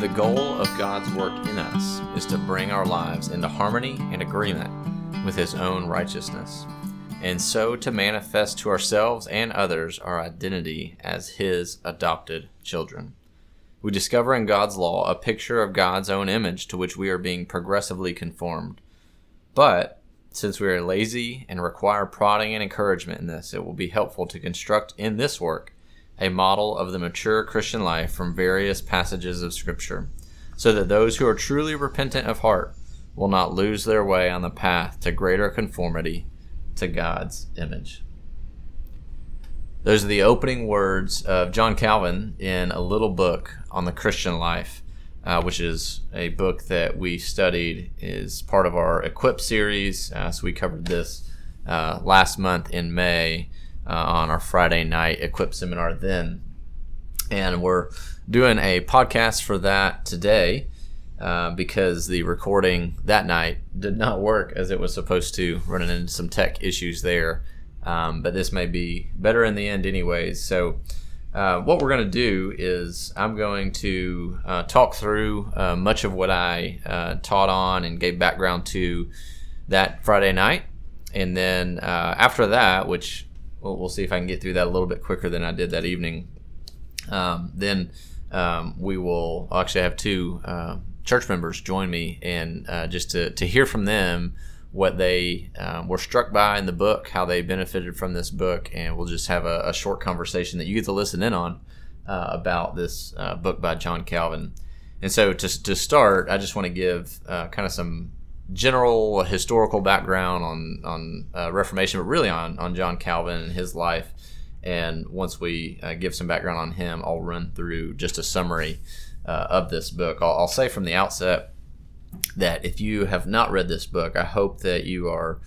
The goal of God's work in us is to bring our lives into harmony and agreement with His own righteousness, and so to manifest to ourselves and others our identity as His adopted children. We discover in God's law a picture of God's own image to which we are being progressively conformed. But since we are lazy and require prodding and encouragement in this, it will be helpful to construct in this work a model of the mature Christian life from various passages of Scripture, so that those who are truly repentant of heart will not lose their way on the path to greater conformity to God's image. Those are the opening words of John Calvin in a little book on the Christian life, uh, which is a book that we studied is part of our Equip series. Uh, so we covered this uh, last month in May uh, on our Friday night Equip seminar then. And we're doing a podcast for that today uh, because the recording that night did not work as it was supposed to, running into some tech issues there. Um, but this may be better in the end, anyways. So, uh, what we're going to do is I'm going to uh, talk through uh, much of what I uh, taught on and gave background to that Friday night. And then uh, after that, which we'll, see if I can get through that a little bit quicker than I did that evening, um, then um, we will I'll actually have two uh, church members join me and just to, to hear from them what they um, were struck by in the book, how they benefited from this book, and we'll just have a, a short conversation that you get to listen in on uh, about this uh, book by John Calvin. And so, to, to start, I just want to give uh, kind of some general historical background on on uh, Reformation, but really on on John Calvin and his life. And once we uh, give some background on him, I'll run through just a summary uh, of this book. I'll, I'll say from the outset that if you have not read this book, I hope that you are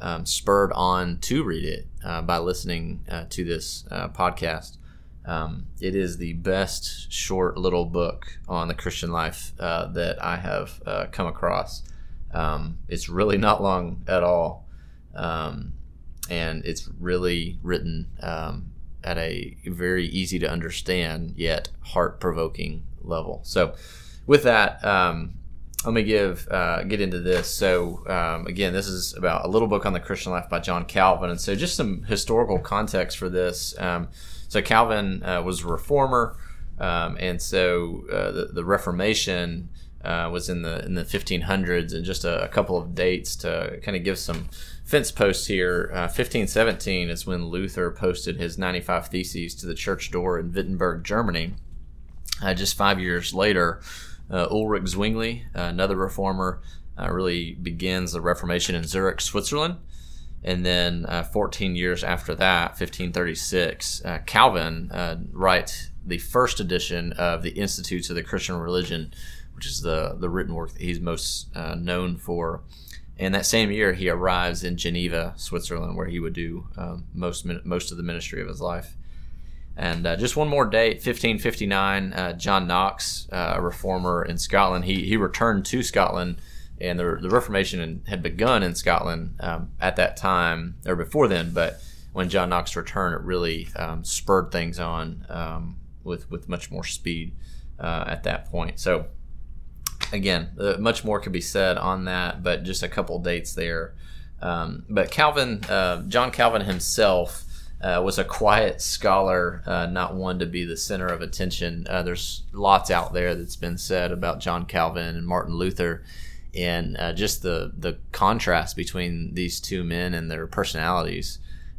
um, spurred on to read it uh, by listening uh, to this uh, podcast. Um, it is the best short little book on the Christian life that I have come across. Um, it's really not long at all, um, and it's really written um, at a very easy to understand yet heart provoking level. So, with that, um, let me give uh, get into this. So um, again, this is about a little book on the Christian life by John Calvin, and so just some historical context for this. Um, so Calvin uh, was a reformer, um, and so uh, the, the, Reformation uh, was in the in the 1500s, and just a, a couple of dates to kind of give some fence posts here. 1517 uh, is when Luther posted his 95 Theses to the church door in Wittenberg, Germany. Uh, just five years later. Uh, Ulrich Zwingli, another reformer, uh, really begins the Reformation in Zurich, Switzerland. And then uh, 14 years after that, 1536, uh, Calvin uh, writes the first edition of the Institutes of the Christian Religion, which is the, the written work that he's most uh, known for. And that same year, he arrives in Geneva, Switzerland, where he would do um, most most of the ministry of his life. And uh, just one more date, 1559, uh, John Knox, uh, a reformer in Scotland, he, he returned to Scotland, and the, the Reformation had begun in Scotland um, at that time, or before then, but when John Knox returned, it really um, spurred things on um, with, with much more speed uh, at that point. So, again, uh, much more could be said on that, but just a couple dates there. Um, but Calvin, uh, John Calvin himself, uh, was a quiet scholar, uh, not one to be the center of attention. Uh, there's lots out there that's been said about John Calvin and Martin Luther, and just the the contrast between these two men and their personalities.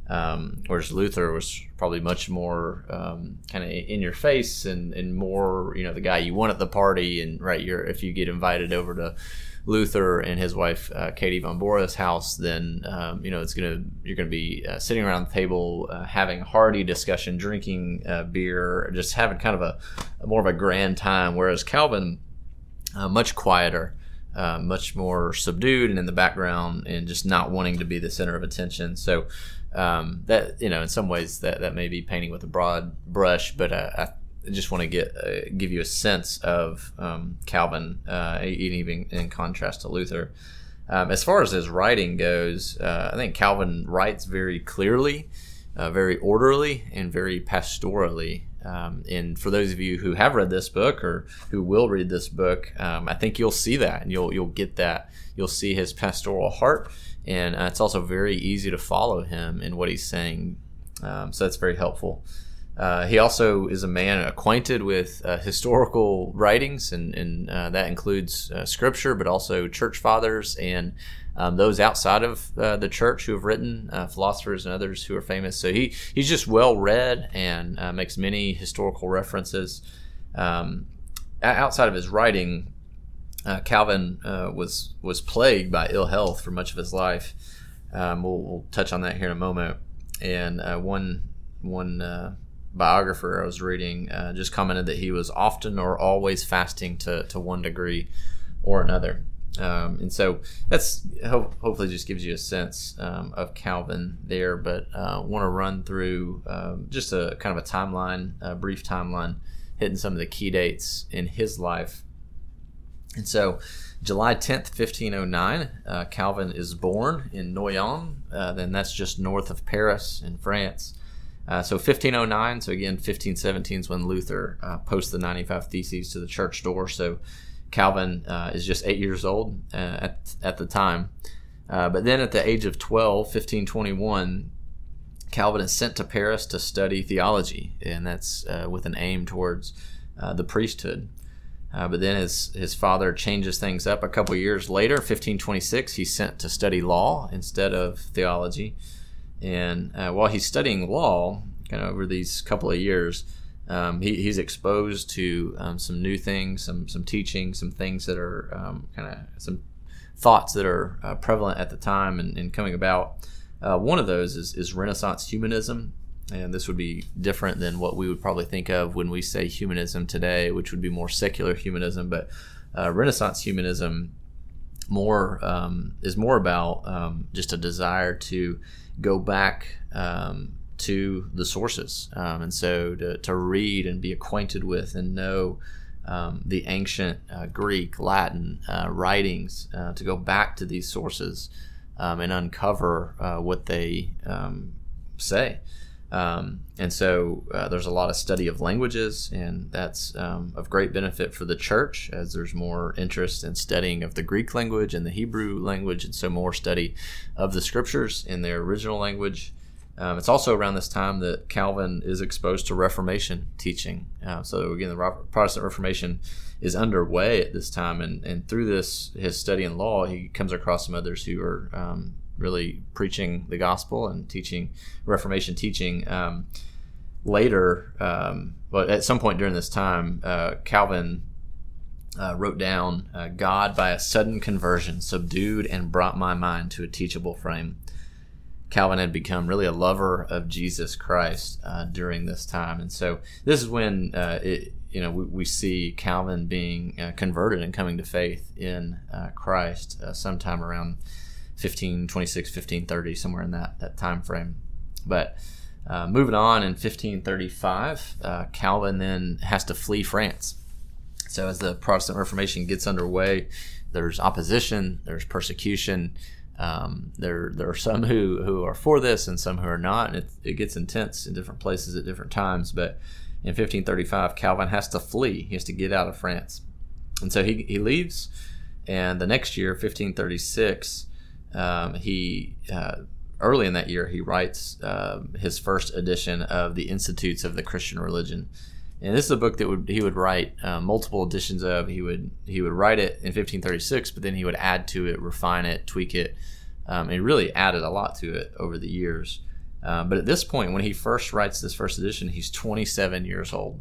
Um, whereas Luther was probably much more um, kind of in your face and, and more, you know, the guy you want at the party. And right, you're if you get invited over to Luther and his wife uh, Katie von Bora's house, then um, you know it's gonna you're gonna be uh, sitting around the table uh, having a hearty discussion, drinking uh, beer, just having kind of a, a, more of a grand time. Whereas Calvin, uh, much quieter, uh, much more subdued and in the background, and just not wanting to be the center of attention. So. Um, that you know, in some ways, that that may be painting with a broad brush, but I I just want to get uh, give you a sense of um, Calvin, uh, even in contrast to Luther. Um, as far as his writing goes, uh, I think Calvin writes very clearly, uh, very orderly, and very pastorally. Um, and for those of you who have read this book or who will read this book, um, I think you'll see that and you'll you'll get that. You'll see his pastoral heart, and uh, it's also very easy to follow him in what he's saying. Um, so that's very helpful. Uh, he also is a man acquainted with uh, historical writings, and, and uh, that includes uh, scripture, but also church fathers and um, those outside of uh, the church who have written, philosophers and others who are famous. So he, he's just well read and makes many historical references. Um, outside of his writing, Calvin was was plagued by ill health for much of his life. Um, we'll, we'll, touch on that here in a moment. And one one biographer I was reading uh, just commented that he was often or always fasting to, to one degree or another. Um, and so that's ho- hopefully just gives you a sense um, of Calvin there. But uh, want to run through um, just a kind of a timeline, a brief timeline, hitting some of the key dates in his life. And so, July 10th, 1509, uh, Calvin is born in Noyon. Uh, then that's just north of Paris in France. Uh, so 1509, so again, 1517 is when Luther uh, posts the 95 Theses to the church door. So Calvin uh, is just eight years old uh, at, at the time. But then at the age of 12, 1521, Calvin is sent to Paris to study theology, and that's with an aim towards the priesthood. But then his, his father changes things up a couple years later, 1526, he's sent to study law instead of theology. And uh, while he's studying law, kind of over these couple of years, um, he, he's exposed to um, some new things, some some teaching, some things that are um, kind of some thoughts that are uh, prevalent at the time and, and coming about. Uh, one of those is, is Renaissance humanism, and this would be different than what we would probably think of when we say humanism today, which would be more secular humanism. But uh, Renaissance humanism more um, is more about um, just a desire to go back um, to the sources. Um, and so to, to read and be acquainted with and know um, the ancient uh, Greek, Latin uh, writings, uh, to go back to these sources um, and uncover uh, what they say. Um, and so uh, there's a lot of study of languages, and that's um, of great benefit for the church as there's more interest in studying of the Greek language and the Hebrew language, and so more study of the scriptures in their original language. Um, it's also around this time that Calvin is exposed to Reformation teaching. Uh, so again, the Protestant Reformation is underway at this time, and, and through this his study in law, he comes across some others who are um, really preaching the gospel and teaching Reformation teaching. Um, later, um, but at some point during this time, uh, Calvin uh, wrote down, uh, "God, by a sudden conversion, subdued and brought my mind to a teachable frame." Calvin had become really a lover of Jesus Christ uh, during this time, and so this is when uh, it, you know we, we, see Calvin being uh, converted and coming to faith in Christ sometime around 1526, 1530, somewhere in that, that time frame. But uh, moving on in 1535, uh, Calvin then has to flee France. So as the Protestant Reformation gets underway, there's opposition, there's persecution. Um, there, there are some who, who are for this and some who are not, and it, it gets intense in different places at different times. But in 1535, Calvin has to flee. He has to get out of France. And so he, he leaves, and the next year, 1536, um, he uh, early in that year he writes uh, his first edition of the Institutes of the Christian Religion, and this is a book that would he would write uh, multiple editions of. He would he would write it in 1536, but then he would add to it, refine it, tweak it. Um, and he really added a lot to it over the years. Uh, but at this point, when he first writes this first edition, he's 27 years old.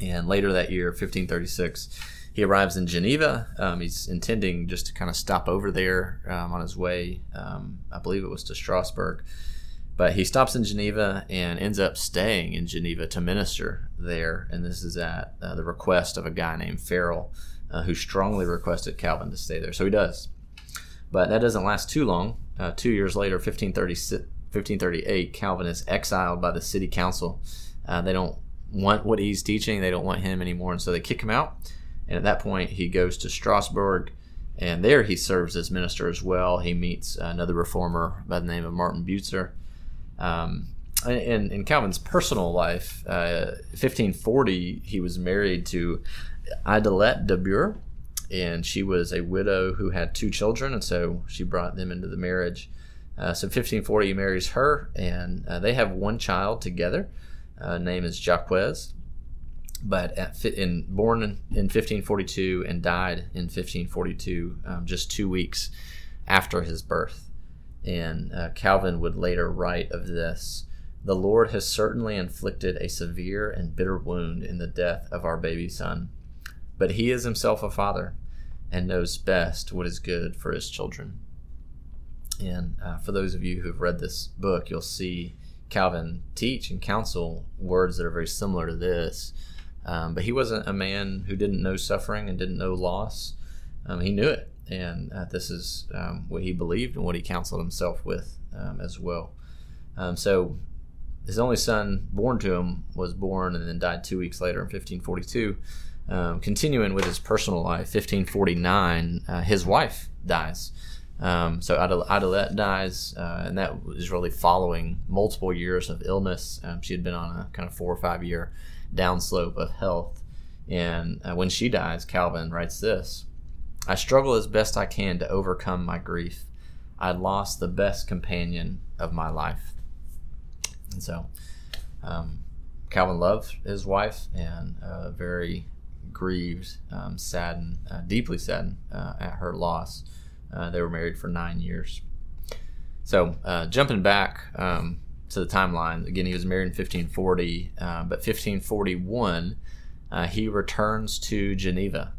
And later that year, 1536, he arrives in Geneva. Um, he's intending just to kind of stop over there um, on his way. Um, I believe it was to Strasbourg. But he stops in Geneva and ends up staying in Geneva to minister there. And this is at uh, the request of a guy named Farel, uh, who strongly requested Calvin to stay there. So he does. But that doesn't last too long. Uh, two years later, 1538, Calvin is exiled by the city council. Uh, they don't want what he's teaching, they don't want him anymore, and so they kick him out. And at that point, he goes to Strasbourg, and there he serves as minister as well. He meets another reformer by the name of Martin Bucer. Um, in, in Calvin's personal life, uh, 1540, he was married to Idelette de Bure, and she was a widow who had two children, and so she brought them into the marriage. Uh, so 1540, he marries her, and uh, they have one child together. Uh, name is Jacques, but at, in, born in, in 1542 and died in 1542, um, just two weeks after his birth. And uh, Calvin would later write of this The Lord has certainly inflicted a severe and bitter wound in the death of our baby son, but he is himself a father and knows best what is good for his children. And uh, for those of you who have read this book, you'll see Calvin teach and counsel words that are very similar to this. Um, but he wasn't a man who didn't know suffering and didn't know loss. Um, he knew it. And uh, this is um, what he believed and what he counseled himself with um, as well. Um, so his only son born to him was born and then died two weeks later in 1542. Um, continuing with his personal life, 1549, uh, his wife dies. Um, so Idelette dies, uh, and that is really following multiple years of illness. Um, she had been on a kind of four or five year downslope of health. And uh, when she dies, Calvin writes this I struggle as best I can to overcome my grief. I lost the best companion of my life. And so, um, Calvin loved his wife and uh, very grieved, um, saddened, uh, deeply saddened uh, at her loss. Uh, they were married for nine years. So, uh, jumping back um, to the timeline, again, he was married in 1540, uh, but 1541, uh, he returns to Geneva.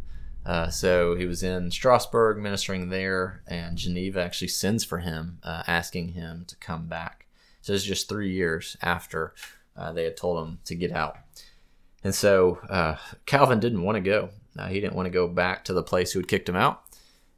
so he was in Strasbourg ministering there, and Geneva actually sends for him, asking him to come back. So it's just three years after they had told him to get out. And so uh, Calvin didn't want to go. Uh, he didn't want to go back to the place who had kicked him out.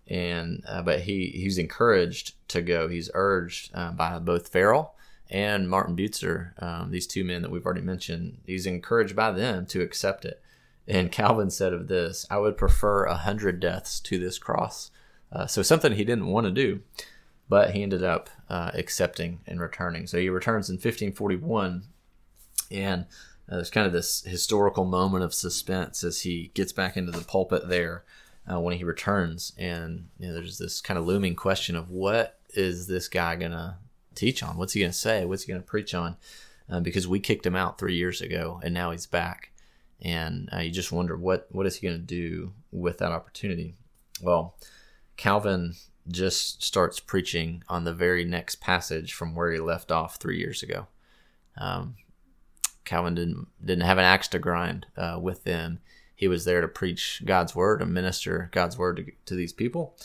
And uh, but he he's encouraged to go. He's urged uh, by both Farel and Martin Bucer, um, these two men that we've already mentioned. He's encouraged by them to accept it. And Calvin said of this, "I would prefer a hundred deaths to this cross." Uh, so something he didn't want to do, but he ended up uh, accepting and returning. So he returns in 1541, and uh, there's kind of this historical moment of suspense as he gets back into the pulpit there uh, when he returns, and you know, there's this kind of looming question of what is this guy gonna teach on? What's he gonna say? What's he gonna preach on? Uh, because we kicked him out three years ago, and now he's back, and uh, you just wonder what what is he gonna do with that opportunity? Well, Calvin just starts preaching on the very next passage from where he left off three years ago. Um, Calvin didn't didn't have an axe to grind uh, with them. He was there to preach God's word and minister God's word to, to these people,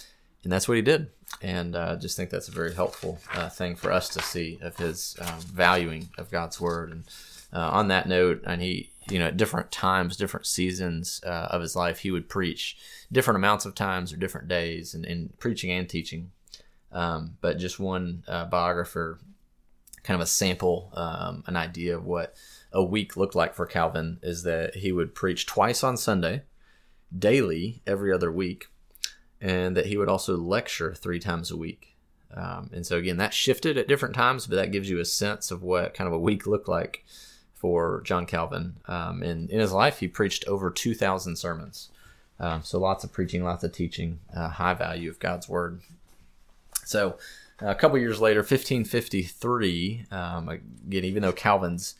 and that's what he did. And I uh, just think that's a very helpful uh, thing for us to see of his um, valuing of God's word. And uh, on that note, and he, you know, at different times, different seasons uh, of his life, he would preach different amounts of times or different days, and, and preaching and teaching. Um, but just one uh, biographer, kind of a sample, um, an idea of what a week looked like for Calvin is that he would preach twice on Sunday, daily every other week, and that he would also lecture three times a week. Um, and so, again, that shifted at different times, but that gives you a sense of what kind of a week looked like for John Calvin. Um, and in his life, he preached over 2,000 sermons. Um, so, lots of preaching, lots of teaching, uh, high value of God's word. So, a couple years later, 1553, um, again, even though Calvin's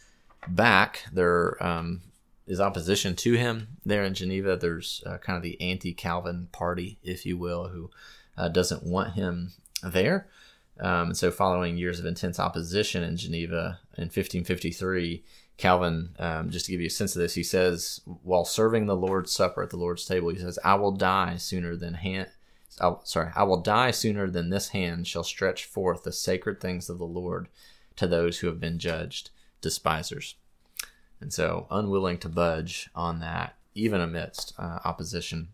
back, there um, is opposition to him there in Geneva. There's uh, kind of the anti Calvin party, if you will, who uh, doesn't want him there. Um, so, following years of intense opposition in Geneva in 1553, Calvin, um, just to give you a sense of this, he says, while serving the Lord's Supper at the Lord's table, he says, I will die sooner than hand. i sorry, I will die sooner than this hand shall stretch forth the sacred things of the Lord to those who have been judged despisers. And so, unwilling to budge on that, even amidst uh, opposition.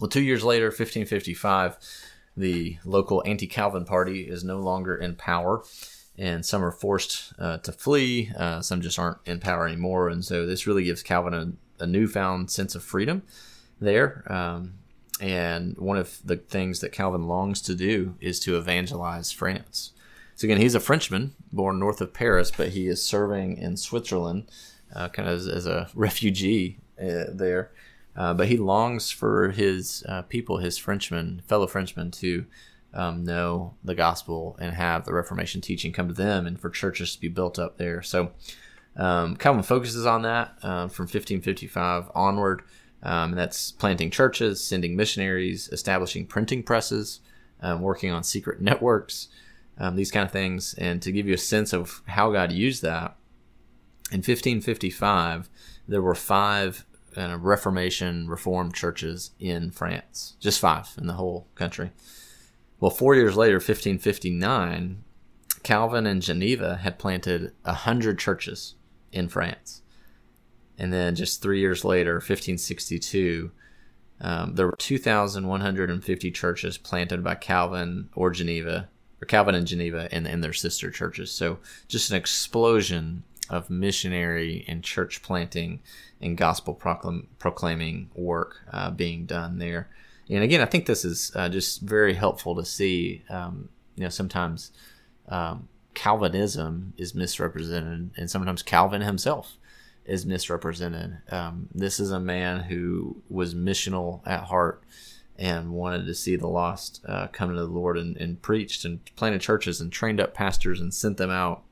Well, two years later, 1555, the local anti Calvin party is no longer in power, and some are forced uh, to flee. Uh, some just aren't in power anymore. And so, this really gives Calvin a, a newfound sense of freedom there. Um, and one of the things that Calvin longs to do is to evangelize France. So again, he's a Frenchman born north of Paris, but he is serving in Switzerland, uh, kind of as, as, a refugee uh, there. Uh, but he longs for his uh, people, his Frenchmen, fellow Frenchmen, to um, know the gospel and have the Reformation teaching come to them, and for churches to be built up there. So um, Calvin focuses on that uh, from 1555 onward. Um, and that's planting churches, sending missionaries, establishing printing presses, um, working on secret networks, um, these kind of things. And to give you a sense of how God used that, in 1555, there were five uh, Reformation Reformed churches in France, just five in the whole country. Well, four years later, 1559, Calvin and Geneva had planted a hundred churches in France. And then just three years later, 1562, um, there were 2,150 churches planted by Calvin or Geneva, or Calvin and Geneva and, and their sister churches. So just an explosion of missionary and church planting and gospel proclam- proclaiming work uh, being done there. And again, I think this is uh, just very helpful to see. Um, you know, sometimes um, Calvinism is misrepresented, and sometimes Calvin himself is misrepresented. Um, this is a man who was missional at heart and wanted to see the lost uh, come to the Lord and, and, preached and planted churches and trained up pastors and sent them out.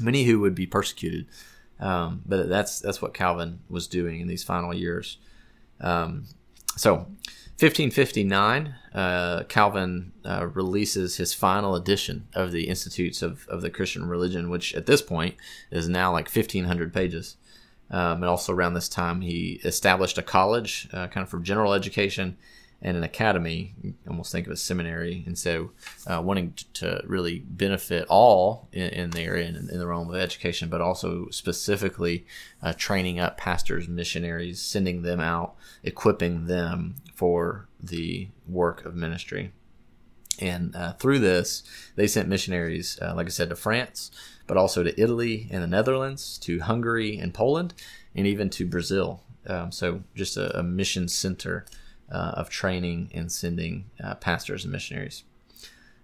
Many who would be persecuted, um, but that's that's what Calvin was doing in these final years. Um, so 1559, uh, Calvin uh, releases his final edition of the Institutes of, of the Christian Religion, which at this point is now like 1,500 pages. Um, and also around this time, he established a college, uh, kind of for general education, and an academy. almost think of a seminary. And so, uh, wanting to really benefit all in, in the area in, in the realm of education, but also specifically uh, training up pastors, missionaries, sending them out, equipping them for the work of ministry. And uh, through this, they sent missionaries, uh, like I said, to France, but also to Italy and the Netherlands, to Hungary and Poland, and even to Brazil. Um, so, just a, a mission center uh, of training and sending uh, pastors and missionaries.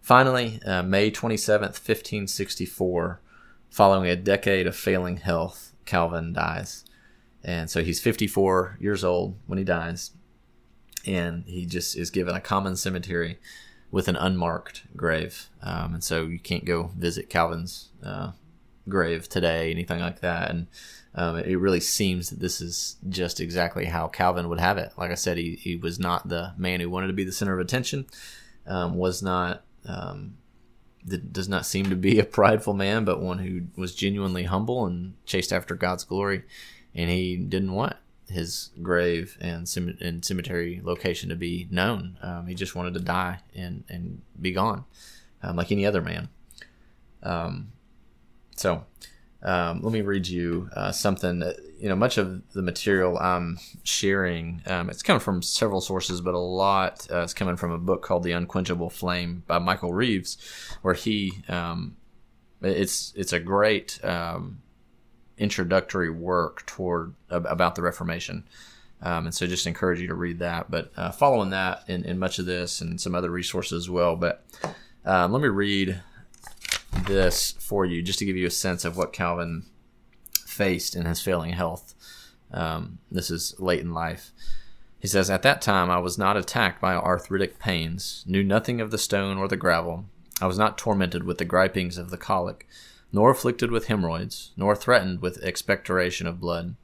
Finally, uh, May 27th, 1564, following a decade of failing health, Calvin dies. And so he's 54 years old when he dies and he just is given a common cemetery with an unmarked grave. Um, and so you can't go visit Calvin's uh, grave today, anything like that. And um, it really seems that this is just exactly how Calvin would have it. Like I said, he, he was not the man who wanted to be the center of attention, um, was not. Um, does not seem to be a prideful man, but one who was genuinely humble and chased after God's glory, and he didn't want his grave and, and cemetery location to be known. Um, he just wanted to die and, and be gone, um, like any other man. Um, so um, let me read you uh, something. You know, much of the material I'm sharing, um, it's coming from several sources, but a lot uh, is coming from a book called "The Unquenchable Flame" by Michael Reeves, where he um, it's it's a great introductory work toward about the Reformation. Um, and so just encourage you to read that. But uh, following that in, in, much of this and some other resources as well. But um, let me read this for you just to give you a sense of what Calvin faced in his failing health. Um, this is late in life. He says, At that time I was not attacked by arthritic pains, knew nothing of the stone or the gravel. I was not tormented with the gripings of the colic nor afflicted with hemorrhoids, nor threatened with expectoration of blood.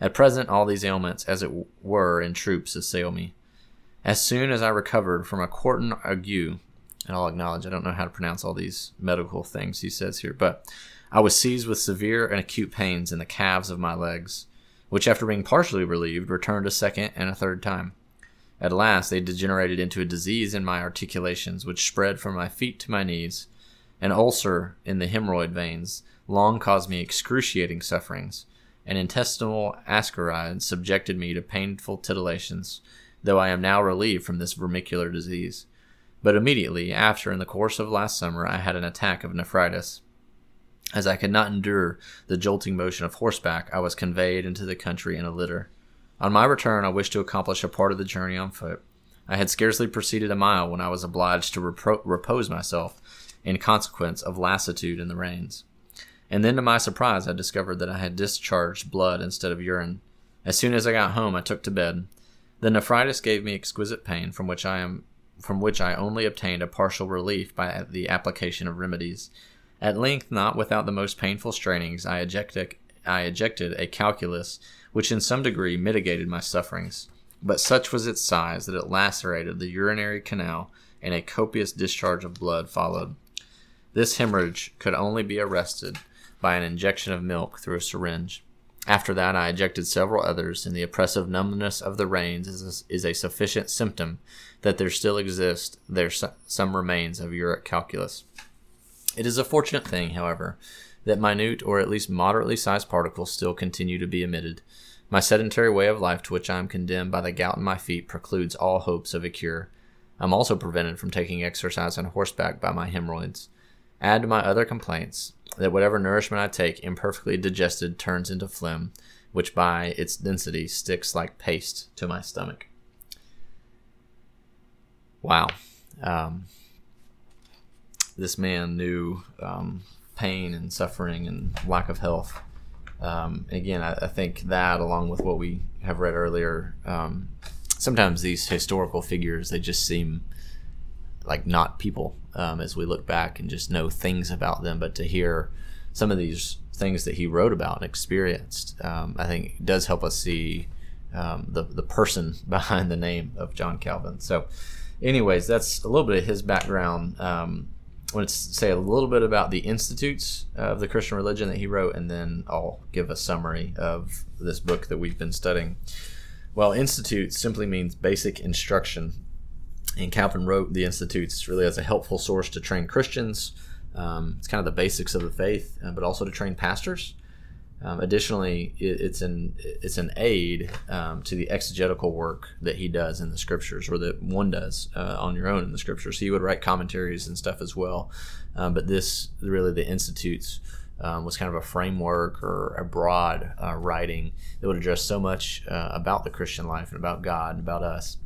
At present, all these ailments, as it were in troops, assail me. As soon as I recovered from a quartan ague, and I'll acknowledge I don't know how to pronounce all these medical things he says here, but I was seized with severe and acute pains in the calves of my legs, which, after being partially relieved, returned a second and a third time. At last, they degenerated into a disease in my articulations, which spread from my feet to my knees an ulcer in the hemorrhoid veins long caused me excruciating sufferings. An intestinal ascaride subjected me to painful titillations, though I am now relieved from this vermicular disease. But immediately after, in the course of last summer, I had an attack of nephritis. As I could not endure the jolting motion of horseback, I was conveyed into the country in a litter. On my return, I wished to accomplish a part of the journey on foot. I had scarcely proceeded a mile when I was obliged to repro- repose myself in consequence of lassitude in the reins. And then, to my surprise, I discovered that I had discharged blood instead of urine. As soon as I got home, I took to bed. The nephritis gave me exquisite pain, from which I am from which I only obtained a partial relief by the application of remedies. At length, not without the most painful strainings, I ejected, I ejected a calculus which in some degree mitigated my sufferings, but such was its size that it lacerated the urinary canal, and a copious discharge of blood followed. This hemorrhage could only be arrested by an injection of milk through a syringe. After that, I ejected several others, and the oppressive numbness of the reins is a, is a sufficient symptom that there still exist there some remains of uric calculus. It is a fortunate thing, however, that minute or at least moderately sized particles still continue to be emitted. My sedentary way of life to which I am condemned by the gout in my feet precludes all hopes of a cure. I am also prevented from taking exercise on horseback by my hemorrhoids. Add to my other complaints that whatever nourishment I take, imperfectly digested, turns into phlegm, which by its density sticks like paste to my stomach. Wow. Um, this man knew um, pain and suffering and lack of health. Um, again, I, I, think that, along with what we have read earlier, um, sometimes these historical figures they just seem like not people um, as we look back and just know things about them. But to hear some of these things that he wrote about and experienced, um, I think does help us see um, the the person behind the name of John Calvin. So, anyways, that's a little bit of his background. Um, I want to say a little bit about the institutes of the Christian religion that he wrote, and then I'll give a summary of this book that we've been studying. Well, institute simply means basic instruction and Calvin wrote the Institutes really as a helpful source to train Christians. Um, it's kind of the basics of the faith, uh, but also to train pastors. Um, additionally, it, it's an it's an aid um, to the exegetical work that he does in the scriptures, or that one does uh, on your own in the scriptures. He would write commentaries and stuff as well, um, but this really the institutes um, was kind of a framework or a broad uh, writing that would address so much uh, about the Christian life and about God and about us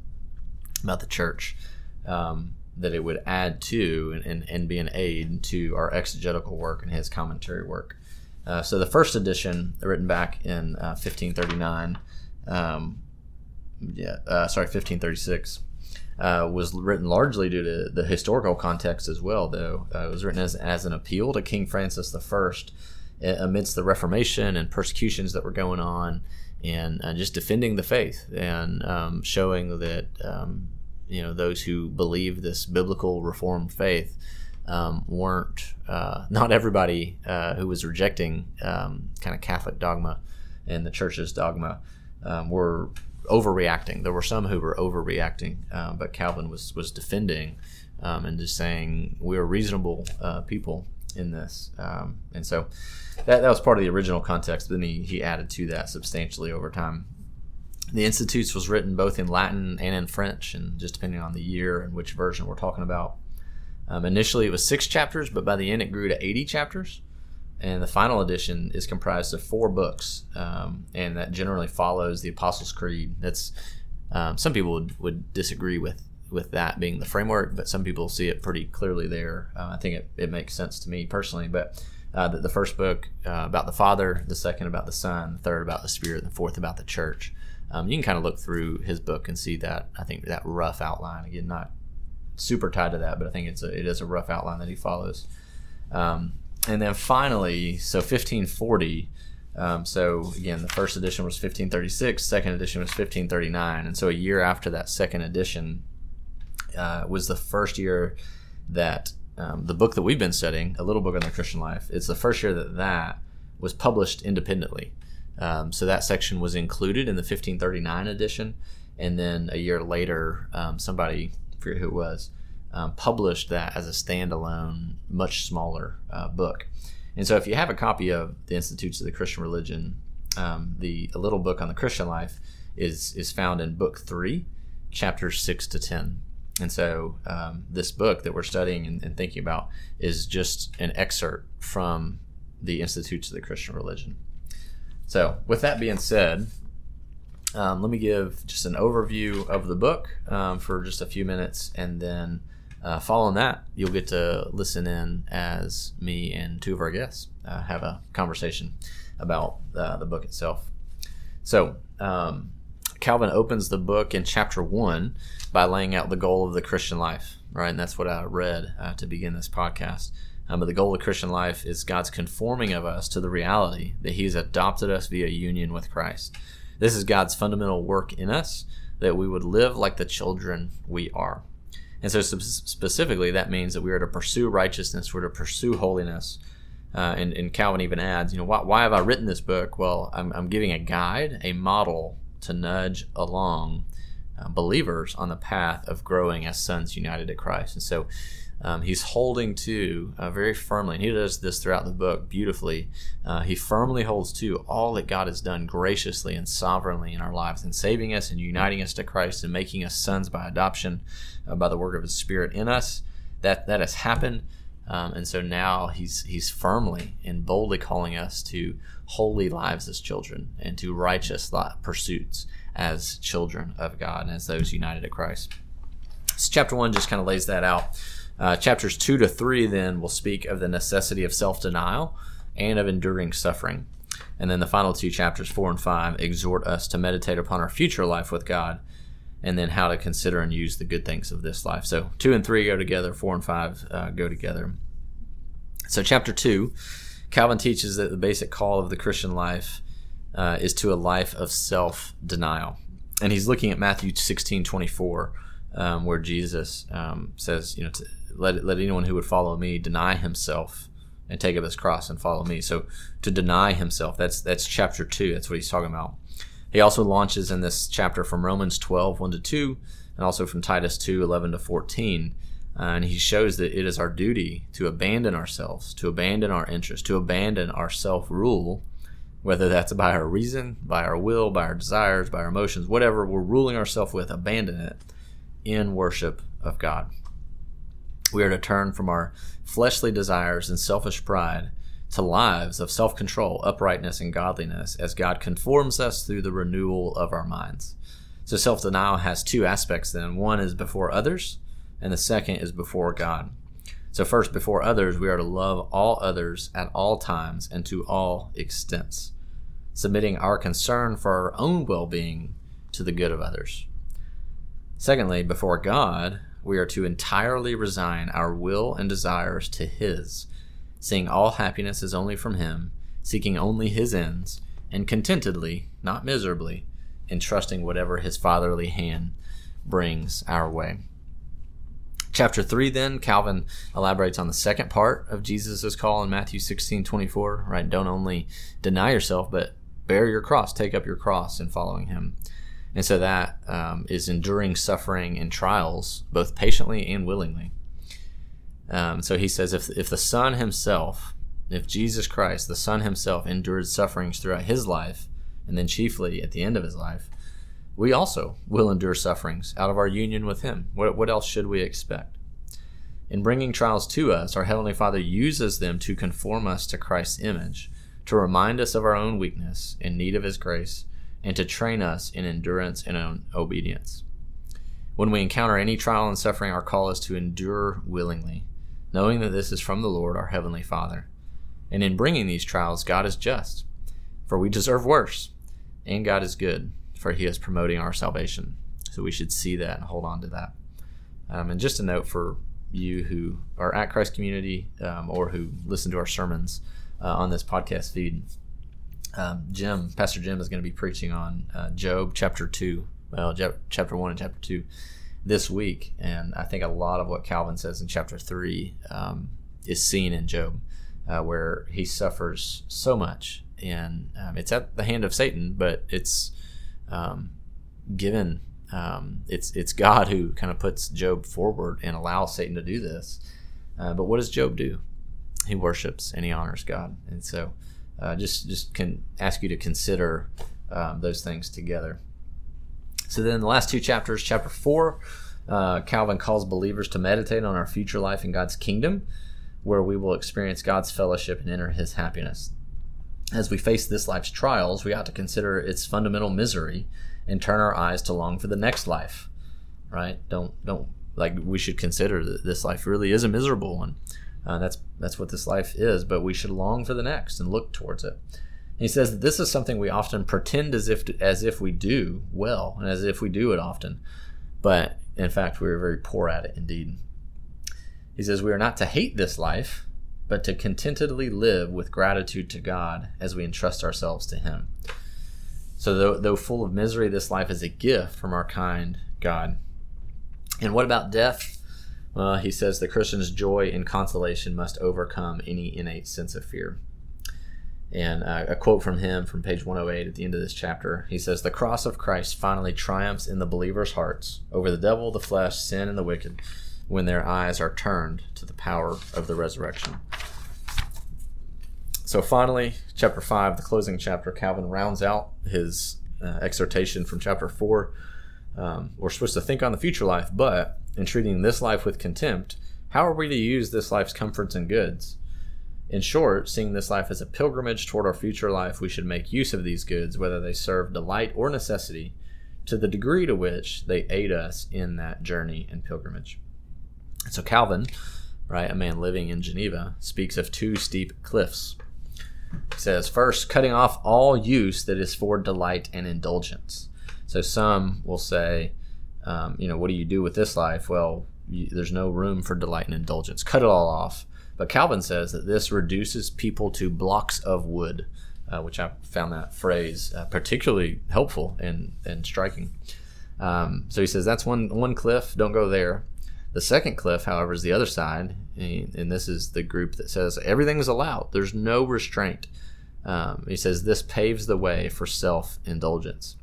about the church um, that it would add to and, and, and, be an aid to our exegetical work and his commentary work. Uh, so the first edition, written back in uh, 1539, um, yeah, uh, sorry, 1536, uh, was written largely due to the historical context as well. Though uh, it was written as, as an appeal to King Francis I amidst the Reformation and persecutions that were going on and uh, just defending the faith and um, showing that um, you know those who believe this biblical reformed faith um, weren't uh, not everybody uh, who was rejecting um, kind of Catholic dogma and the church's dogma um, were overreacting. There were some who were overreacting, uh, but Calvin was was defending um, and just saying we're reasonable uh, people in this. Um, and so that, that was part of the original context. But then he, he added to that substantially over time. The Institutes was written both in Latin and in French, and just depending on the year and which version we're talking about. Um, initially, it was six chapters, but by the end, it grew to 80 chapters. And the final edition is comprised of four books, um, and that generally follows the Apostles' Creed. That's um, some people would, would disagree with with that being the framework, but some people see it pretty clearly there. Uh, I think it, it makes sense to me personally. But uh, the, the, first book uh, about the Father, the second about the Son, the third about the Spirit, the fourth about the Church. Um, you can kind of look through his book and see that. I think that rough outline again, not super tied to that, but I think it's a, it is a rough outline that he follows. Um, and then finally, so 1540. Um, so again, the first edition was 1536, second edition was 1539, and so a year after that second edition, uh, was the first year that um, the book that we've been studying, a little book on the Christian life, it's the first year that that was published independently. Um, so that section was included in the 1539 edition, and then a year later, um, somebody, I forget who it was, um, published that as a standalone, much smaller uh, book. And so, if you have a copy of the Institutes of the Christian Religion, um, the a little book on the Christian life is is found in book three, chapters six to ten. And so, um, this book that we're studying and, and, thinking about is just an excerpt from the Institutes of the Christian Religion. So, with that being said, um, let me give just an overview of the book um, for just a few minutes, and then uh, following that, you'll get to listen in as me and two of our guests uh, have a conversation about uh, the book itself. So, um, Calvin opens the book in chapter one by laying out the goal of the Christian life, right? And that's what I read uh, to begin this podcast. Um, but the goal of Christian life is God's conforming of us to the reality that He's adopted us via union with Christ. This is God's fundamental work in us that we would live like the children we are. And so, specifically, that means that we are to pursue righteousness, we're to pursue holiness. Uh, and, and, Calvin even adds, you know, why, why have I written this book? Well, I'm, I'm, giving a guide, a model to nudge along uh, believers on the path of growing as sons united to Christ. And so, um, he's holding to uh, very firmly, and he does this throughout the book beautifully. Uh, he firmly holds to all that God has done graciously and sovereignly in our lives, in saving us and uniting us to Christ and making us sons by adoption uh, by the work of His Spirit in us. That that has happened, um, and so now he's he's firmly and boldly calling us to holy lives as children and to righteous pursuits as children of God and as those united to Christ. So chapter one just kind of lays that out. Uh, chapters 2 to 3 then will speak of the necessity of self denial and of enduring suffering. And then the final two chapters, 4 and 5, exhort us to meditate upon our future life with God and then how to consider and use the good things of this life. So 2 and 3 go together, 4 and 5 uh, go together. So, chapter 2, Calvin teaches that the basic call of the Christian life uh, is to a life of self denial. And he's looking at Matthew 16 24, um, where Jesus um, says, you know, to, let let anyone who would follow me deny himself and take up his cross and follow me. So to deny himself, that's that's chapter two. That's what he's talking about. He also launches in this chapter from Romans 12, 1 to 2, and also from Titus 2, 11 to 14. Uh, and he shows that it is our duty to abandon ourselves, to abandon our interests, to abandon our self rule, whether that's by our reason, by our will, by our desires, by our emotions, whatever we're ruling ourselves with, abandon it in worship of God. We are to turn from our fleshly desires and selfish pride to lives of self control, uprightness, and godliness as God conforms us through the renewal of our minds. So, self denial has two aspects then one is before others, and the second is before God. So, first, before others, we are to love all others at all times and to all extents, submitting our concern for our own well being to the good of others. Secondly, before God, we are to entirely resign our will and desires to His, seeing all happiness is only from Him, seeking only His ends, and contentedly, not miserably, entrusting whatever His fatherly hand brings our way. Chapter 3, then, Calvin elaborates on the second part of Jesus' call in Matthew 16 24, right? Don't only deny yourself, but bear your cross, take up your cross in following Him. And so that um, is enduring suffering and trials, both patiently and willingly. Um, so he says, if, if the Son himself, if Jesus Christ, the Son himself, endured sufferings throughout his life, and then chiefly at the end of his life, we also will endure sufferings out of our union with him. What, what else should we expect? In bringing trials to us, our Heavenly Father uses them to conform us to Christ's image, to remind us of our own weakness in need of his grace and to train us in endurance and obedience. When we encounter any trial and suffering, our call is to endure willingly, knowing that this is from the Lord, our Heavenly Father. And in bringing these trials, God is just, for we deserve worse, and God is good, for He is promoting our salvation. So we should see that and hold on to that. Um, and just a note for you who are at Christ Community um, or who listen to our sermons uh, on this podcast feed, um, Jim, Pastor Jim, is going to be preaching on uh, Job chapter two, well, chapter one and chapter two this week, and I think a lot of what Calvin says in chapter three um, is seen in Job, uh, where he suffers so much, and um, it's at the hand of Satan, but it's um, given. Um, it's it's God who kind of puts Job forward and allows Satan to do this. Uh, but what does Job do? He worships and he honors God, and so uh, just just can ask you to consider um, those things together. So then, the last two chapters, chapter four, uh, Calvin calls believers to meditate on our future life in God's kingdom, where we will experience God's fellowship and enter His happiness. As we face this life's trials, we ought to consider its fundamental misery and turn our eyes to long for the next life. Right? Don't don't like we should consider that this life really is a miserable one. Uh, that's that's what this life is, but we should long for the next and look towards it. He says that this is something we often pretend as if as if we do well and as if we do it often, but in fact we are very poor at it indeed. He says we are not to hate this life, but to contentedly live with gratitude to God as we entrust ourselves to Him. So, though, though full of misery, this life is a gift from our kind God. And what about death? Well, he says the Christian's joy and consolation must overcome any innate sense of fear. And uh, a quote from him from page 108 at the end of this chapter he says, The cross of Christ finally triumphs in the believer's hearts over the devil, the flesh, sin, and the wicked when their eyes are turned to the power of the resurrection. So finally, chapter 5, the closing chapter, Calvin rounds out his uh, exhortation from chapter 4. Um, we're supposed to think on the future life, but in treating this life with contempt, how are we to use this life's comforts and goods? In short, seeing this life as a pilgrimage toward our future life, we should make use of these goods, whether they serve delight or necessity, to the degree to which they aid us in that journey and pilgrimage. So Calvin, right, a man living in Geneva, speaks of two steep cliffs. Says, first, cutting off all use that is for delight and indulgence. So some will say, um, you know, what do you do with this life? Well, you, there's no room for delight and indulgence. Cut it all off. But Calvin says that this reduces people to blocks of wood, uh, which I found that phrase uh, particularly helpful and, and striking. Um, so he says that's one one cliff. Don't go there. The second cliff, however, is the other side, and this is the group that says everything is allowed. There's no restraint. Um, he says this paves the way for self indulgence.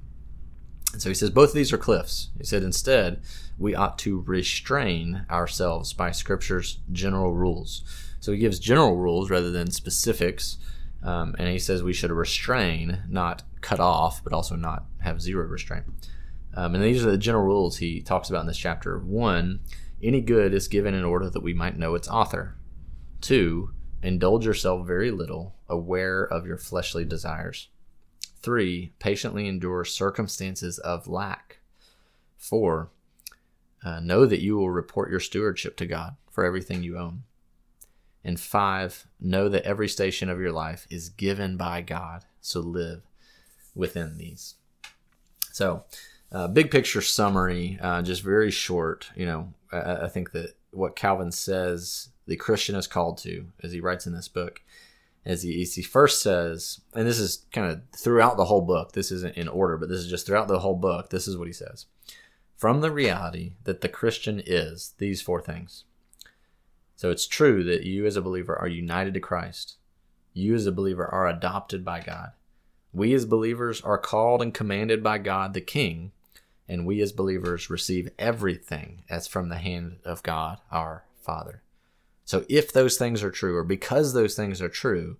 And so he says both of these are cliffs. He said instead, we ought to restrain ourselves by Scripture's general rules. So he gives general rules rather than specifics. Um, and he says we should restrain, not cut off, but also not have zero restraint. Um, and these are the general rules he talks about in this chapter. One, any good is given in order that we might know its author. Two, indulge yourself very little, aware of your fleshly desires. Three, patiently endure circumstances of lack. Four, uh, know that you will report your stewardship to God for everything you own. And five, know that every station of your life is given by God, so live within these. So, uh, big picture summary, uh, just very short. You know, I, I think that what Calvin says the Christian is called to, as he writes in this book, as he, as he first says, and this is kind of throughout the whole book, this isn't in order, but this is just throughout the whole book, this is what he says. From the reality that the Christian is these four things. So it's true that you as a believer are united to Christ. You as a believer are adopted by God. We as believers are called and commanded by God the King, and we as believers receive everything as from the hand of God our Father. So if those things are true, or because those things are true,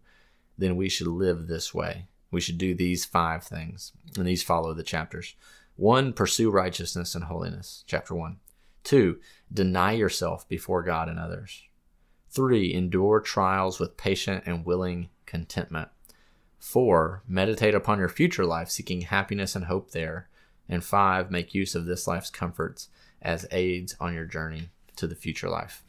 then we should live this way. We should do these five things. And these follow the chapters. One, pursue righteousness and holiness. Chapter one. Two, deny yourself before God and others. Three, endure trials with patient and willing contentment. Four, meditate upon your future life, seeking happiness and hope there. And five, make use of this life's comforts as aids on your journey to the future life.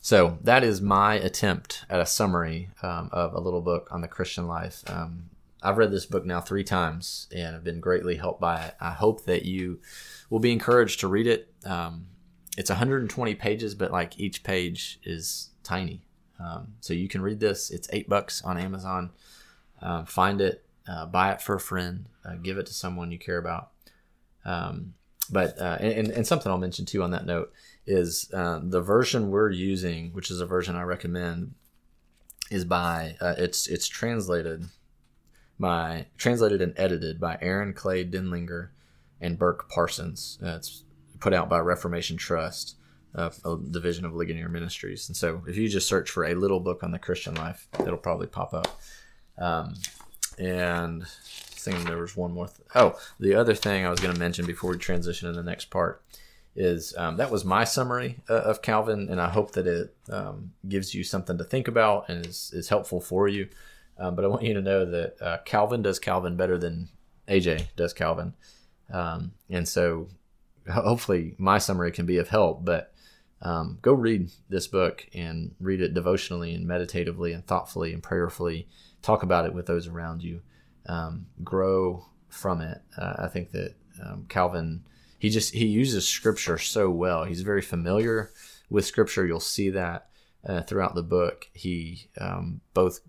So that is my attempt at a summary um, of a little book on the Christian life. Um, I've read this book now three times and have been greatly helped by it. I hope that you will be encouraged to read it. Um, it's 120 pages, but like each page is tiny. Um, so you can read this. It's eight bucks on Amazon. Uh, find it, uh, buy it for a friend, uh, give it to someone you care about. Um, but uh, and, and something I'll mention too on that note is uh, the version we're using, which is a version I recommend, is by uh, it's it's translated by translated and edited by Aaron Clay Denlinger and Burke Parsons. Uh, it's put out by Reformation Trust, a division of Ligonier Ministries. And so, if you just search for a little book on the Christian life, it'll probably pop up. Um, and I think there was one more. Th- oh, the other thing I was going to mention before we transition to the next part is um, that was my summary uh, of Calvin, and I hope that it um, gives you something to think about and is, is helpful for you. Um, but I want you to know that uh, Calvin does Calvin better than AJ does Calvin. Um, and so hopefully my summary can be of help. But um, go read this book and read it devotionally and meditatively and thoughtfully and prayerfully. Talk about it with those around you. Um, grow from it. Uh, I think that um, Calvin he just he uses scripture so well. He's very familiar with scripture. You'll see that uh, throughout the book. He um, both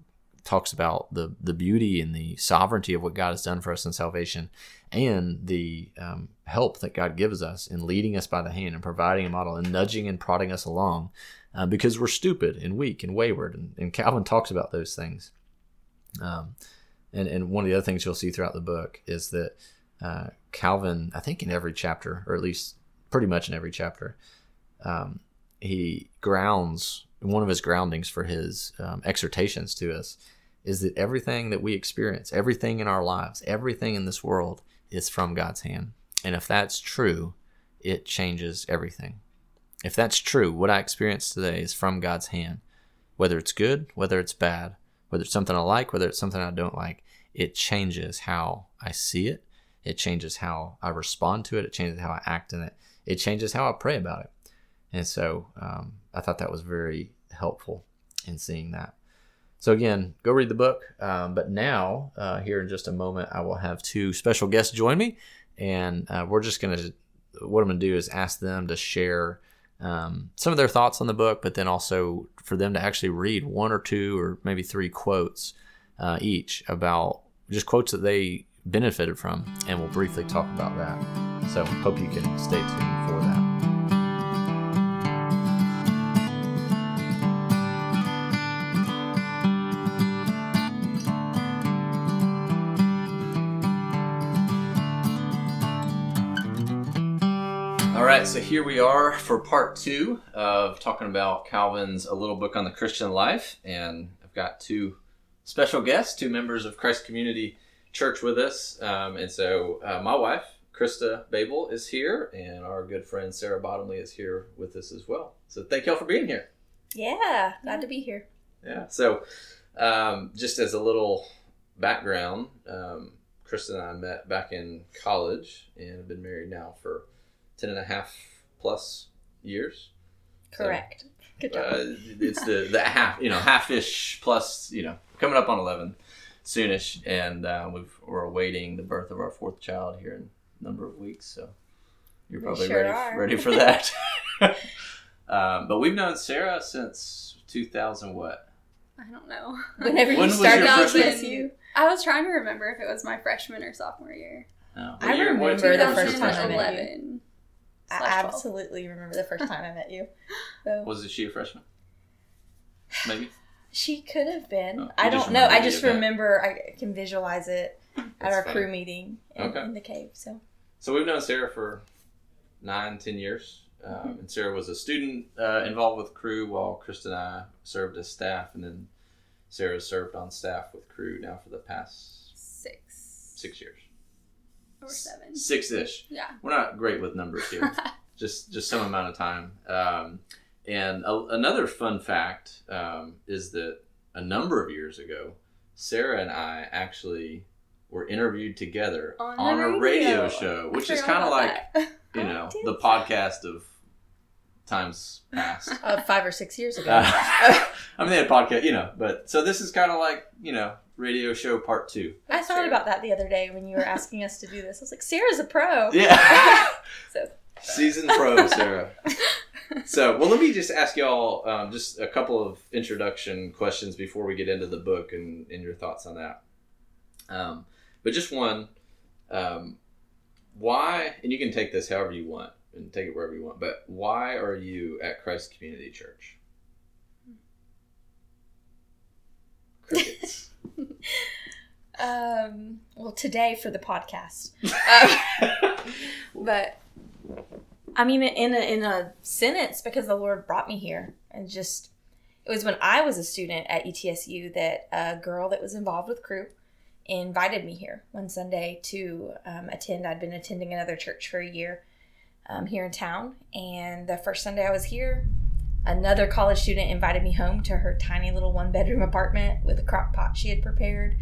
talks about the the beauty and the sovereignty of what God has done for us in salvation, and the um, help that God gives us in leading us by the hand and providing a model and nudging and prodding us along, uh, because we're stupid and weak and wayward. And, and Calvin talks about those things. Um, and and one of the other things you'll see throughout the book is that uh, Calvin, I think in every chapter, or at least pretty much in every chapter, um, he grounds one of his groundings for his um, exhortations to us is that everything that we experience, everything in our lives, everything in this world is from God's hand. And if that's true, it changes everything. If that's true, what I experience today is from God's hand. Whether it's good, whether it's bad, whether it's something I like, whether it's something I don't like, it changes how I see it. It changes how I respond to it. It changes how I act in it. It changes how I pray about it. And so um, I thought that was very helpful in seeing that. So again, go read the book. Um, but now, uh, here in just a moment, I will have two special guests join me, and uh, we're just gonna. What I'm gonna do is ask them to share um, some of their thoughts on the book, but then also for them to actually read one or two or maybe three quotes uh, each about just quotes that they benefited from, and we'll briefly talk about that. So hope you can stay tuned for that. Right, so here we are for part two of talking about Calvin's A Little Book on the Christian Life. And I've got two special guests, two members of Christ Community Church with us. Um, and so uh, my wife, Krista Babel, is here, and our good friend Sarah Bottomley is here with us as well. So thank y'all for being here. Yeah, glad to be here. Yeah, so um, just as a little background, um, Krista and I met back in college and have been married now for 10 and a half plus years. Correct. Good job. Uh, it's the, the half, you know, half-ish plus, you know, coming up on 11 soonish. And uh, we've, we're awaiting the birth of our fourth child here in a number of weeks. So you're probably sure ready, are. ready for that. um, but we've known Sarah since 2000 what? I don't know. Whenever When you started your out with you, I was trying to remember if it was my freshman or sophomore year. No. I year- remember the first time I freshman? met you. 11. I absolutely remember the first time I met you. So Was it she a freshman? Maybe. she could have been. Oh, I don't know. I just remember. I can visualize it at our funny. Cru meeting in, Okay. in the cave. So So we've known Sarah for nine, ten years. Um, and Sarah was a student uh, involved with Cru while Krista and I served as staff. And then Sarah served on staff with Cru now for the past Six six years. Or seven. Six ish. Yeah. We're not great with numbers here. just just some amount of time. Um, and a, another fun fact um, is that a number of years ago, Sarah and I actually were interviewed together On on, the a radio radio. show, which is kind of like that. you know the podcast of times past. uh, five or six years ago. Uh, I mean, they had podcast, you know, but so this is kind of like you know radio show part two. I thought true. about that the other day when you were asking us to do this. I was like, Sarah's a pro. Yeah. So Season pro, Sarah. So, well, let me just ask y'all um, just a couple of introduction questions before we get into the book and, and your thoughts on that. Um, but just one, um, why, and you can take this however you want and take it wherever you want, but why are you at Christ Community Church? Crickets. Um, well, today for the podcast. Um, but I mean, in a, in a sentence, because the Lord brought me here, and just it was when I was a student at ETSU that a girl that was involved with Cru invited me here one Sunday to um, attend. I'd been attending another church for a year um, here in town, and the first Sunday I was here, another college student invited me home to her tiny little one bedroom apartment with a crock pot she had prepared.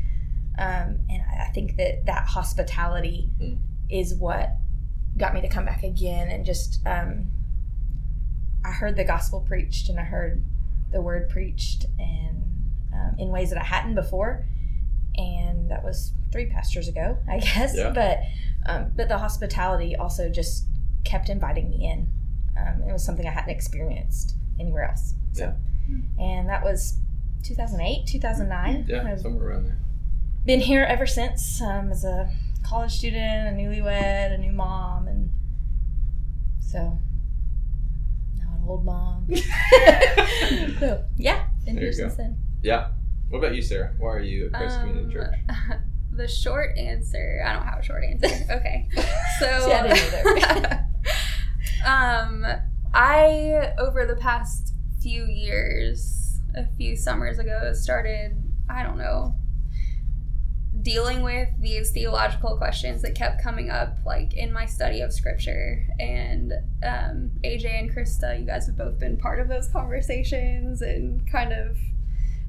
Um, and I think that that hospitality Hmm. is what got me to come back again and just um, I heard the gospel preached and I heard the word preached and um, in ways that I hadn't before, and that was three pastors ago, I guess. Yeah. But um, but the hospitality also just kept inviting me in. Um, it was something I hadn't experienced anywhere else. So, and that was 2008, 2009. Yeah, I've somewhere around there. been here ever since um, as a college student, a newlywed, a new mom, and so now an old mom. so yeah, been There here since then. Yeah. What about you, Sarah? Why are you at Christ Community Church? Um, the short answer, I don't have a short answer. Okay. So See, I didn't um I over the past few years, a few summers ago, started, I don't know, dealing with these theological questions that kept coming up like in my study of scripture. And um, aj and krista you guys have both been part of those conversations and kind of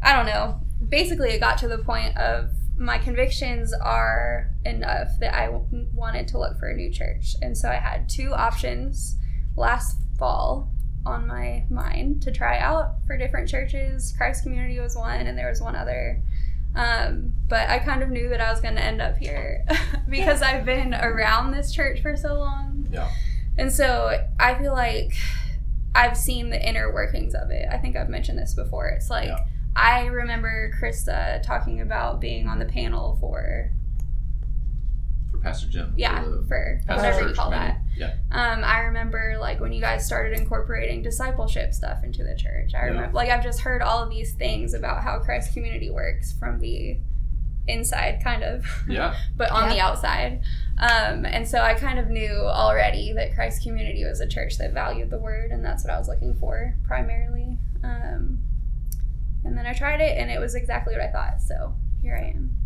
i don't know. Basically it got to the point of my convictions are enough that i w- wanted to look for a new church. And so i had two options. Last fall on my mind to try out for different churches christ community was one and there was one other um, but I kind of knew that I was going to end up here because I've been around this church for so long. Yeah. And so I feel like I've seen the inner workings of it. I think I've mentioned this before. It's like Yeah. I remember Krista talking about being on the panel for, For Pastor Jim. yeah, the for pastor whatever you call committee. that. Yeah. Um, I remember like when you guys started incorporating discipleship stuff into the church. I Yeah. remember like I've just heard all of these things about how Christ community works from the inside kind of Yeah. but on the outside. Um, and so I kind of knew already that Christ community was a church that valued the word and that's what I was looking for primarily. Um, and then I tried it and it was exactly what I thought. So here I am.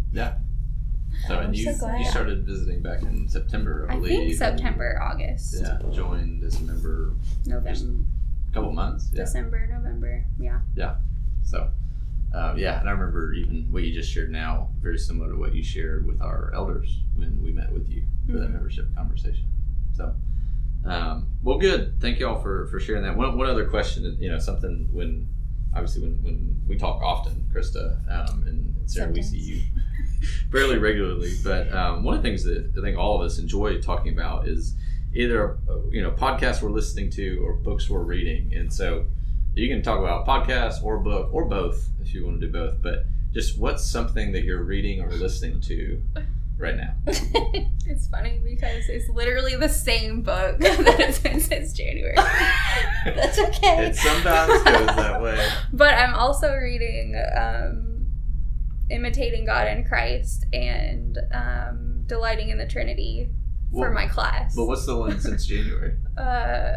So I'm and you so you started visiting back in September, I I believe. think and- September, August, Yeah. Joined as a member November, a couple months. Yeah. December, November. Yeah. Yeah. So, uh, yeah, and I remember even what you just shared now, very similar to what you shared with our elders when we met with you for that Mhm. membership conversation. So, um, well, good. Thank you all for, for sharing that. One, one other question, you know, something when obviously when, when we talk often, Krista um, and Sarah, we see you fairly regularly. But um, one of the things that I think all of us enjoy talking about is either you know podcasts we're listening to or books we're reading, and so you can talk about podcast or book or both if you want to do both. But just what's something that you're reading or listening to right now? It's funny because it's literally the same book that it's been since January. That's okay. It sometimes goes that way. But I'm also reading um, Imitating God in Christ and um, Delighting in the Trinity for Well, my class. But what's the one since January? uh,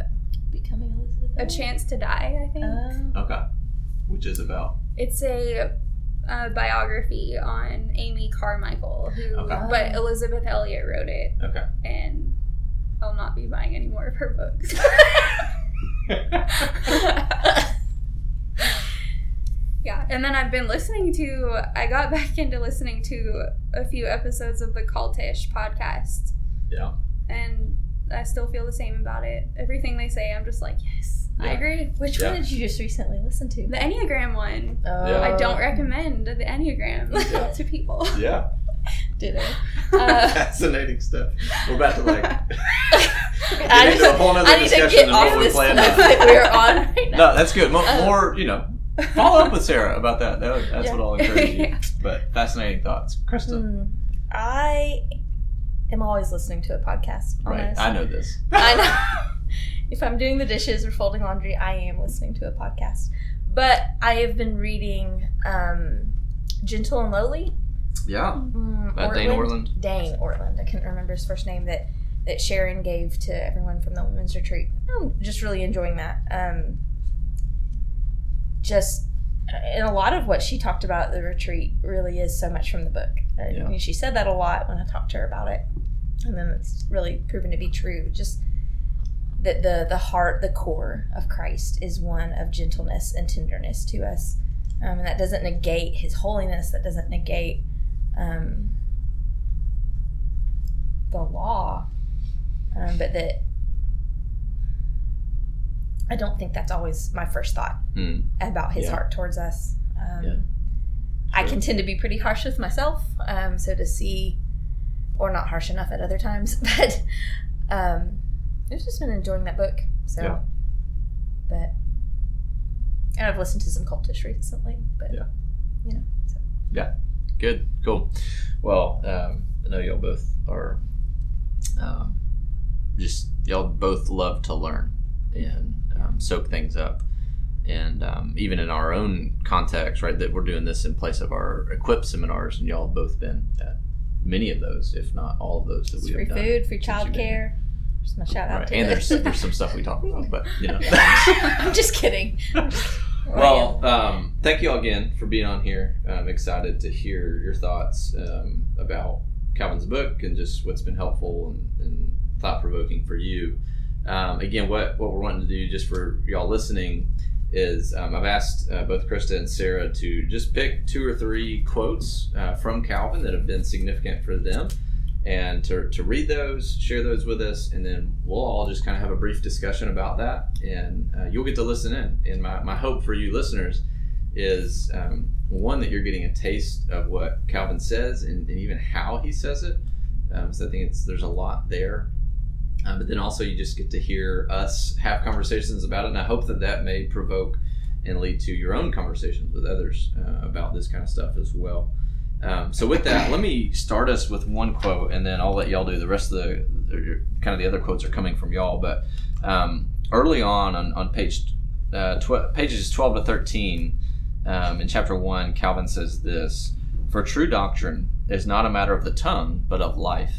Becoming Elizabeth. a Chance to Die, I think. Oh. Okay, which is about it's a, uh biography on Amy Carmichael, who, Okay. but Elisabeth Elliot wrote it, okay. and I'll not be buying any more of her books. yeah, and then I've been listening to. I got back into listening to a few episodes of the Cultish podcast, yeah. and I still feel the same about it. Everything they say, I'm just like, yes, I agree. Which Yeah. one did you just recently listen to? The Enneagram one. Oh, Yeah. I don't recommend the Enneagram Yeah. to people. Yeah. Did it? Uh, Fascinating stuff. We're about to like I into a whole nother I need to discussion get off what we this planned stuff on. that we're on right now. No, that's good. More, Uh, more, you know, follow up with Sarah about that. that would- that's Yeah. what I'll encourage you. Yeah. But fascinating thoughts, Krista. Hmm. I am always listening to a podcast. Right, I know this. I know. if I'm doing the dishes or folding laundry, I am listening to a podcast. But I have been reading um, Gentle and Lowly. Yeah, Mm, Dane Ortlund? Dane Ortlund. I can't remember his first name that that Sharon gave to everyone from the women's retreat. I'm just really enjoying that. Um, just and a lot of what she talked about at the retreat really is so much from the book. Yeah. I mean, she said that a lot when I talked to her about it, and then it's really proven to be true. Just that the the heart, the core of Christ is one of gentleness and tenderness to us, um, and that doesn't negate His holiness. That doesn't negate um, the law. um, but that I don't think that's always my first thought Hmm. about his Yeah. heart towards us. Um, Yeah. I can tend to be pretty harsh with myself, um, so to see, or not harsh enough at other times, but um, I've just been enjoying that book. So, Yeah. but and I've listened to some cultish recently, but Yeah. you know, so Good, cool. Well, um, I know y'all both are um, just y'all both love to learn and um, soak things up. And um, even in our own context, right, that we're doing this in place of our equip seminars, and y'all have both been at many of those, if not all of those that it's we free have done. food, free since you've childcare. Just my shout out Right. to And it. there's there's some stuff we talk about, but you know. I'm just kidding. Well, um, thank you all again for being on here. I'm excited to hear your thoughts um, about Calvin's book and just what's been helpful and, and thought provoking for you. Um, again, what, what we're wanting to do just for y'all listening is um, I've asked uh, both Krista and Sarah to just pick two or three quotes uh, from Calvin that have been significant for them and to, to read those, share those with us, and then we'll all just kind of have a brief discussion about that, and uh, you'll get to listen in. And my, my hope for you listeners is um, one that you're getting a taste of what Calvin says and, and even how he says it. Um, so I think it's there's a lot there, um, but then also you just get to hear us have conversations about it, and I hope that that may provoke and lead to your own conversations with others uh, about this kind of stuff as well. Um, so with that, let me start us with one quote, and then I'll let y'all do the rest of the, kind of the other quotes are coming from y'all. But um, early on, on, on page uh, tw- pages twelve to thirteen, um, in chapter one, Calvin says this: "For true doctrine is not a matter of the tongue, but of life.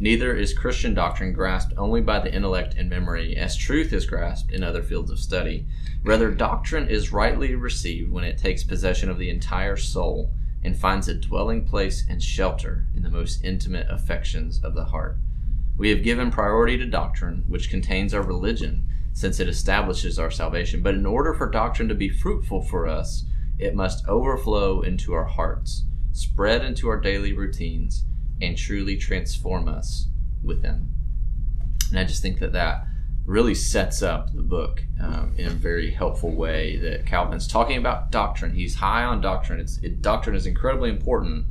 Neither is Christian doctrine grasped only by the intellect and memory, as truth is grasped in other fields of study. Rather, doctrine is rightly received when it takes possession of the entire soul." and finds a dwelling place and shelter in the most intimate affections of the heart. We have given priority to doctrine, which contains our religion, since it establishes our salvation. But in order for doctrine to be fruitful for us, it must overflow into our hearts, spread into our daily routines, and truly transform us within. And I just think that that really sets up the book um, in a very helpful way that Calvin's talking about doctrine. He's high on doctrine. It's it, doctrine is incredibly important,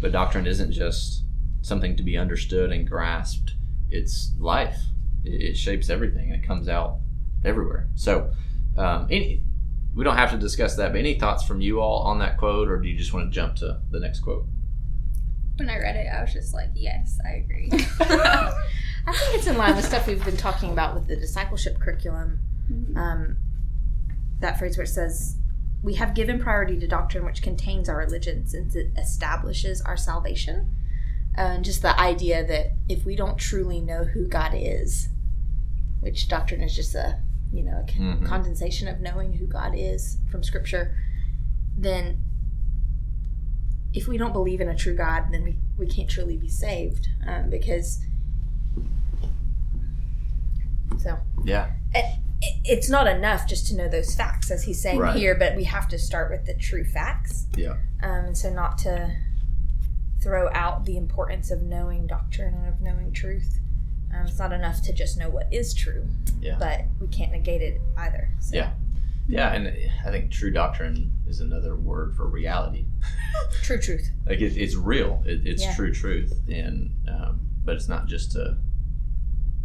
but doctrine isn't just something to be understood and grasped. It's life. It, it shapes everything and it comes out everywhere. So, um, any we don't have to discuss that, but any thoughts from you all on that quote, or do you just want to jump to the next quote? When I read it, I was just like, yes, I agree. I think it's in line with stuff we've been talking about with the discipleship curriculum. Um, that phrase where it says, "We have given priority to doctrine, which contains our religion, since it establishes our salvation." Uh, and just the idea that if we don't truly know who God is, which doctrine is just a you know a con- Mhm. condensation of knowing who God is from Scripture, then if we don't believe in a true God, then we, we can't truly be saved um, because. So Yeah. it, it- it's not enough just to know those facts, as he's saying Right. here, but we have to start with the true facts. Yeah. Um, and so not to throw out the importance of knowing doctrine and of knowing truth. Um, it's not enough to just know what is true, Yeah. but we can't negate it either. So. Yeah. Yeah, and I think true doctrine is another word for reality. True truth. like it, it's real it, it's Yeah. true truth and um, but it's not just to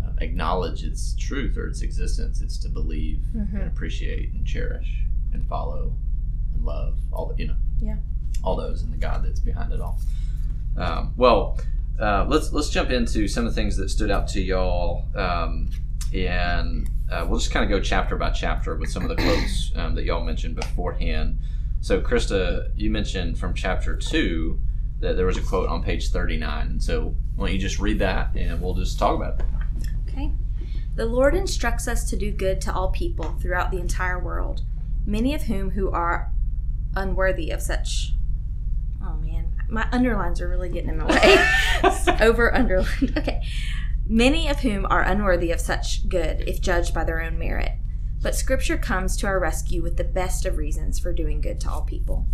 uh, acknowledge its truth or its existence it's to believe Mhm. and appreciate and cherish and follow and love all the you know Yeah. all those and the god that's behind it all um, well uh, let's let's jump into some of the things that stood out to y'all um, and uh, we'll just kind of go chapter by chapter with some of the quotes um, that y'all mentioned beforehand so, Krista, you mentioned from chapter two that there was a quote on page 39. So, why don't you just read that and we'll just talk about it? Okay. The Lord instructs us to do good to all people throughout the entire world, many of whom who are unworthy of such. Oh man, my underlines are really getting in my way. Over underlined. Okay. Many of whom are unworthy of such good if judged by their own merit. But Scripture comes to our rescue with the best of reasons for doing good to all people.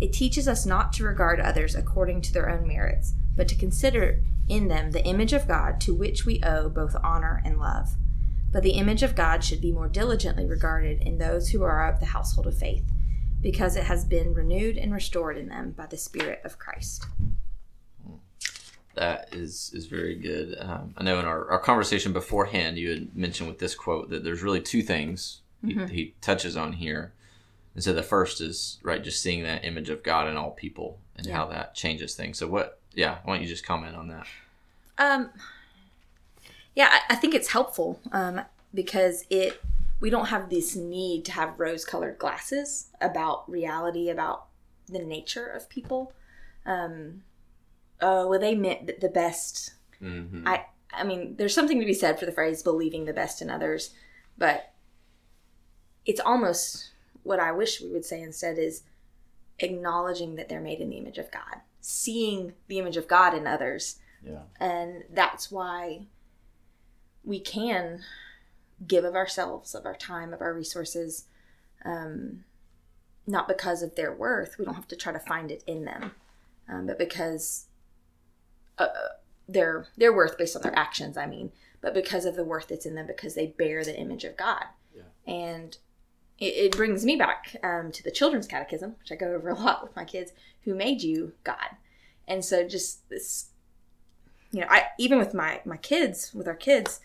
It teaches us not to regard others according to their own merits, but to consider in them the image of God to which we owe both honor and love. But the image of God should be more diligently regarded in those who are of the household of faith, because it has been renewed and restored in them by the Spirit of Christ. That is is very good. Um, I know in our, our conversation beforehand, you had mentioned with this quote that there's really two things he, Mhm. he touches on here. And so the first is right, just seeing that image of God in all people and Yeah. how that changes things. So what? Yeah, why don't you just comment on that? Um, yeah, I, I think it's helpful um, because it we don't have this need to have rose-colored glasses about reality, about the nature of people. Um, oh, well, they meant th- the best. Mm-hmm. I I mean, there's something to be said for the phrase "believing the best in others," but it's almost what I wish we would say instead is acknowledging that they're made in the image of God, seeing the image of God in others yeah. and that's why we can give of ourselves of our time of our resources um, not because of their worth we don't have to try to find it in them um, but because uh, their their worth based on their actions i mean but because of the worth that's in them because they bear the image of god. Yeah. and it, it brings me back um, to the children's catechism which i go over a lot with my kids who made you god. And so just this you know i even with my my kids with our kids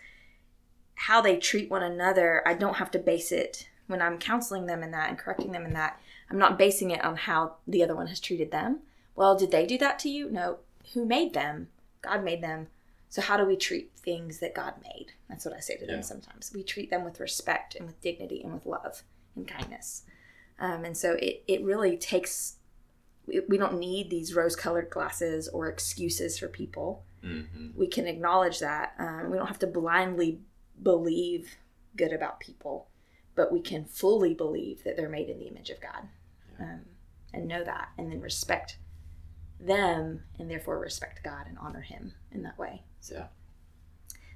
how they treat one another i don't have to base it when i'm counseling them in that and correcting them in that. I'm not basing it on how the other one has treated them. Well did they do that to you? No who made them god made them. So how do we treat things that god made? That's what i say to them sometimes. We treat them with respect and with dignity and with love and kindness. Um, and so it, it really takes we, we don't need these rose colored glasses or excuses for people. Mm-hmm. we can acknowledge that. Um, we don't have to blindly believe good about people, but we can fully believe that they're made in the image of God um, and know that, and then respect them, and therefore respect God and honor Him in that way. So Yeah.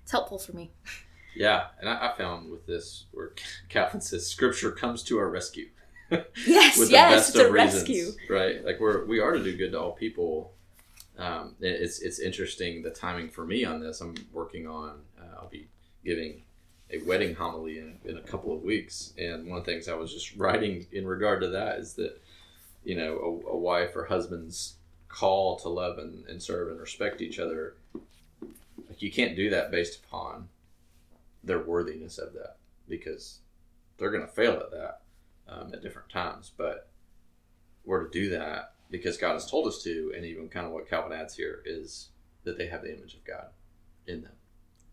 it's helpful for me. Yeah, and I, I found with this where Calvin says Scripture comes to our rescue. Yes, with yes, the best it's a of reasons, rescue. right? Like we're we are to do good to all people. Um, it's it's interesting the timing for me on this. I'm working on. Uh, I'll be giving a wedding homily in, in a couple of weeks, and one of the things I was just writing in regard to that is that you know a, a wife or husband's call to love and, and serve and respect each other. Like you can't do that based upon their worthiness of that because they're going to fail at that um, at different times. But we're to do that because God has told us to, and even kind of what Calvin adds here is that they have the image of God in them.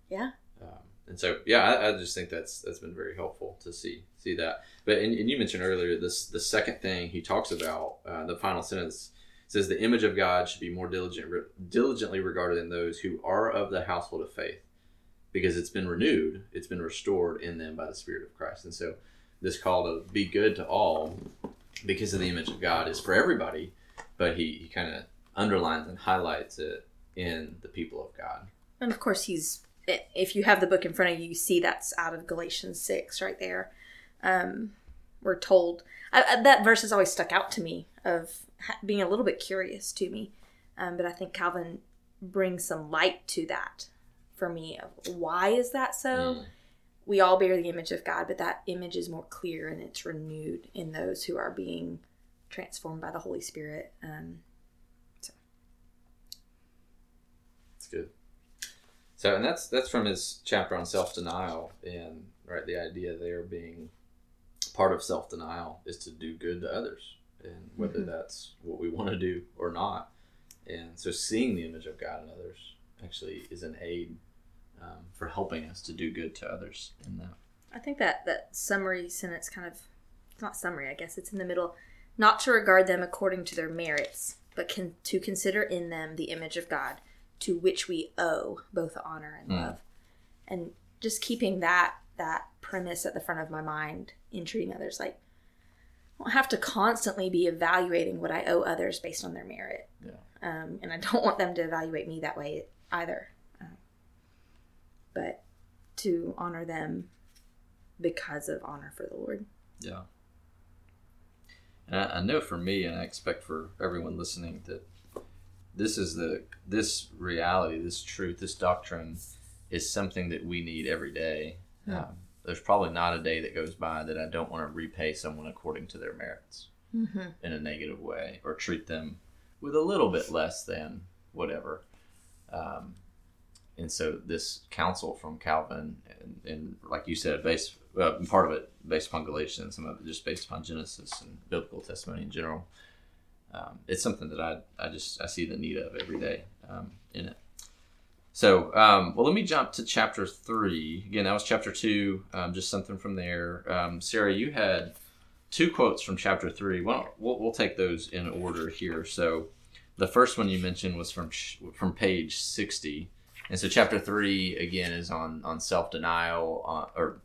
Yeah. Um, and so, yeah, I, I just think that's that's been very helpful to see see that. But and, and you mentioned earlier this the second thing he talks about uh, the final sentence says the image of God should be more diligent diligently regarded in those who are of the household of faith because it's been renewed, it's been restored in them by the Spirit of Christ. And so, this call to be good to all because of the image of God is for everybody, but he, he kind of underlines and highlights it in the people of God. And of course, he's if you have the book in front of you, you see that's out of Galatians six right there. Um, we're told I, I, that verse has always stuck out to me of ha- being a little bit curious to me, um, but I think Calvin brings some light to that for me. Of why is that so? Mm. We all bear the image of God, but that image is more clear and it's renewed in those who are being transformed by the Holy Spirit. Um, It's good. So, and that's that's from his chapter on self denial, and right, the idea there being part of self denial is to do good to others, and whether Mhm. that's what we want to do or not. And so, seeing the image of God in others actually is an aid um, for helping us to do good to others in that. I think that that summary sentence kind of it's not summary, I guess it's in the middle. Not to regard them according to their merits, but can, to consider in them the image of God, to which we owe both honor and Mm. love. And just keeping that that premise at the front of my mind in treating others like I don't have to constantly be evaluating what I owe others based on their merit. Yeah. Um, and I don't want them to evaluate me that way either. Um, but to honor them because of honor for the Lord. Yeah. And I, I know for me, and I expect for everyone listening, that this is the this reality, this truth, this doctrine is something that we need every day. Yeah. Um, there's probably not a day that goes by that I don't want to repay someone according to their merits Mm-hmm. in a negative way or treat them with a little bit less than whatever. Um, and so this counsel from Calvin, and, and like you said, based uh, part of it based upon Galatians, some of it just based upon Genesis and biblical testimony in general. Um, it's something that I, I just I see the need of every day um, in it. So, um, well, let me jump to chapter three. Again, that was chapter two. Um, just something from there. Um, Sarah, you had two quotes from chapter three. Well, we'll, we'll take those in order here. So, the first one you mentioned was from from page sixty, and so chapter three again is on on self denial uh, or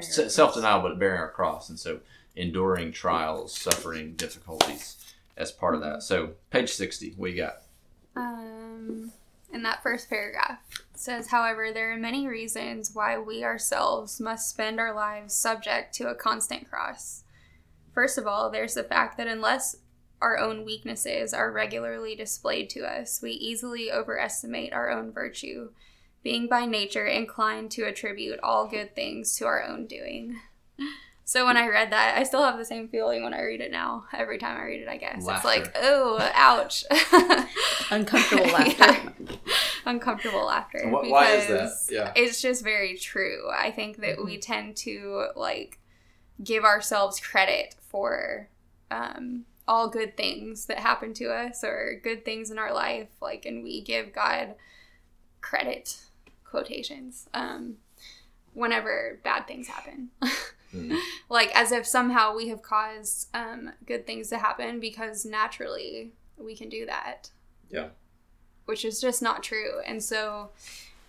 self denial, but bearing our cross, and so enduring trials, suffering, difficulties as part of that. So, page sixty, what you got? Um, in that first paragraph, says, however, there are many reasons why we ourselves must spend our lives subject to a constant cross. First of all, there's the fact that unless our own weaknesses are regularly displayed to us, we easily overestimate our own virtue, being by nature inclined to attribute all good things to our own doing. So when I read that, I still have the same feeling when I read it now. Every time I read it, I guess Laughter. it's like, oh, ouch, Uncomfortable laughter. Yeah. Uncomfortable laughter. Wh- why is that? Yeah. It's just very true. I think that we tend to like give ourselves credit for um, all good things that happen to us or good things in our life, like, and we give God credit quotations um, whenever bad things happen. Mm. like as if somehow we have caused um, good things to happen because naturally we can do that. Yeah. Which is just not true. And so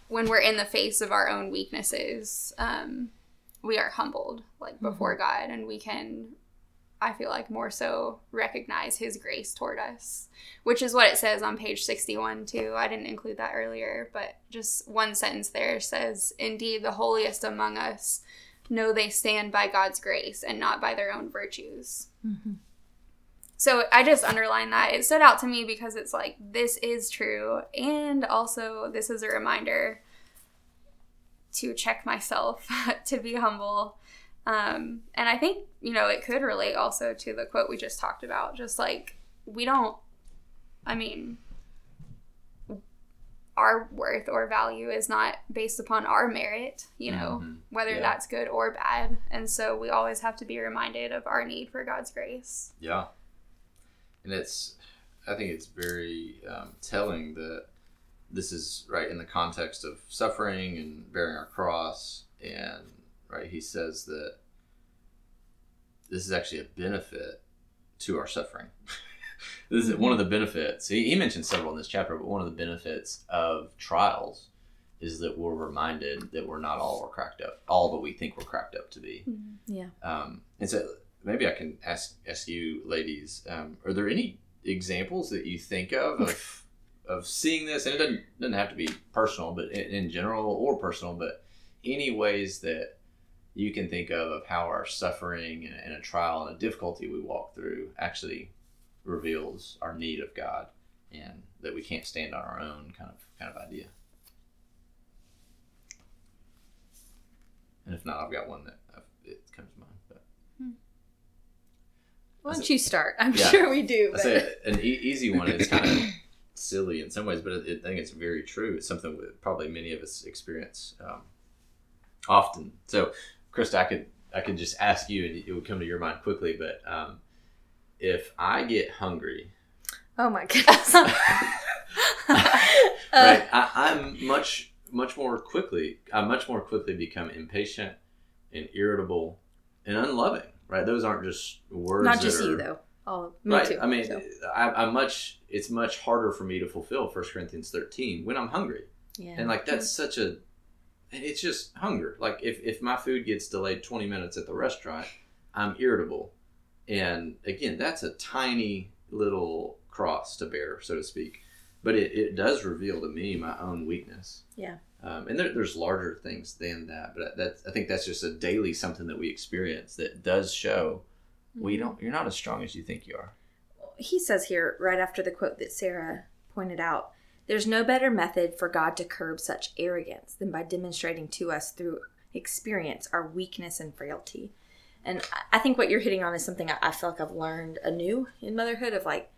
when we're in the face of our own weaknesses, um, we are humbled like before God and we can I feel like more so recognize his grace toward us, which is what it says on page 61 too. I didn't include that earlier, but just one sentence there says, "Indeed, the holiest among us know they stand by God's grace and not by their own virtues." Mm-hmm. So I just underlined that. It stood out to me because it's like this is true and also this is a reminder to check myself, to be humble. Um, and I think, you know, it could relate also to the quote we just talked about. Just like, we don't, I mean, our worth or value is not based upon our merit, you know, Mhm. whether Yeah. that's good or bad. And so we always have to be reminded of our need for God's grace. Yeah. And it's, I think it's very um, telling that this is right in the context of suffering and bearing our cross. And, right, he says that this is actually a benefit to our suffering. this is one of the benefits. He, he mentioned several in this chapter, but one of the benefits of trials is that we're reminded that we're not all we're cracked up, all that we think we're cracked up to be. Yeah. Um, and so maybe I can ask ask you, ladies, um, are there any examples that you think of of, of seeing this? And it doesn't doesn't have to be personal, but in, in general or personal, but any ways that you can think of of how our suffering and, and a trial and a difficulty we walk through actually reveals our need of God and that we can't stand on our own kind of kind of idea. And if not, I've got one that I've, it comes to mind. But Why don't you start? I'm Yeah. sure we do. I But... say an e- easy one. It's kind of silly in some ways, but it, I think it's very true. It's something that probably many of us experience um, often. So, Krista, I could I could just ask you, and it would come to your mind quickly. But um, if I get hungry, Oh my goodness. Uh, right, I, I'm much much more quickly. I much more quickly become impatient and irritable and unloving. Right, those aren't just words. Not just you though. Oh, me right. too. I mean, so, I, I'm much. It's much harder for me to fulfill 1 Corinthians 13 when I'm hungry, yeah. and like that's such a. It's just hunger. Like if if my food gets delayed 20 minutes at the restaurant, I'm irritable, and again, that's a tiny little cross to bear, so to speak. But it, it does reveal to me my own weakness. Yeah. Um, and there, there's larger things than that, but that's I think that's just a daily something that we experience that does show we Mm-hmm. don't. You're not as strong as you think you are. he says here right after the quote that Sarah pointed out, there's no better method for God to curb such arrogance than by demonstrating to us through experience our weakness and frailty. And I- think what you're hitting on is something I, feel like I've learned anew in motherhood of like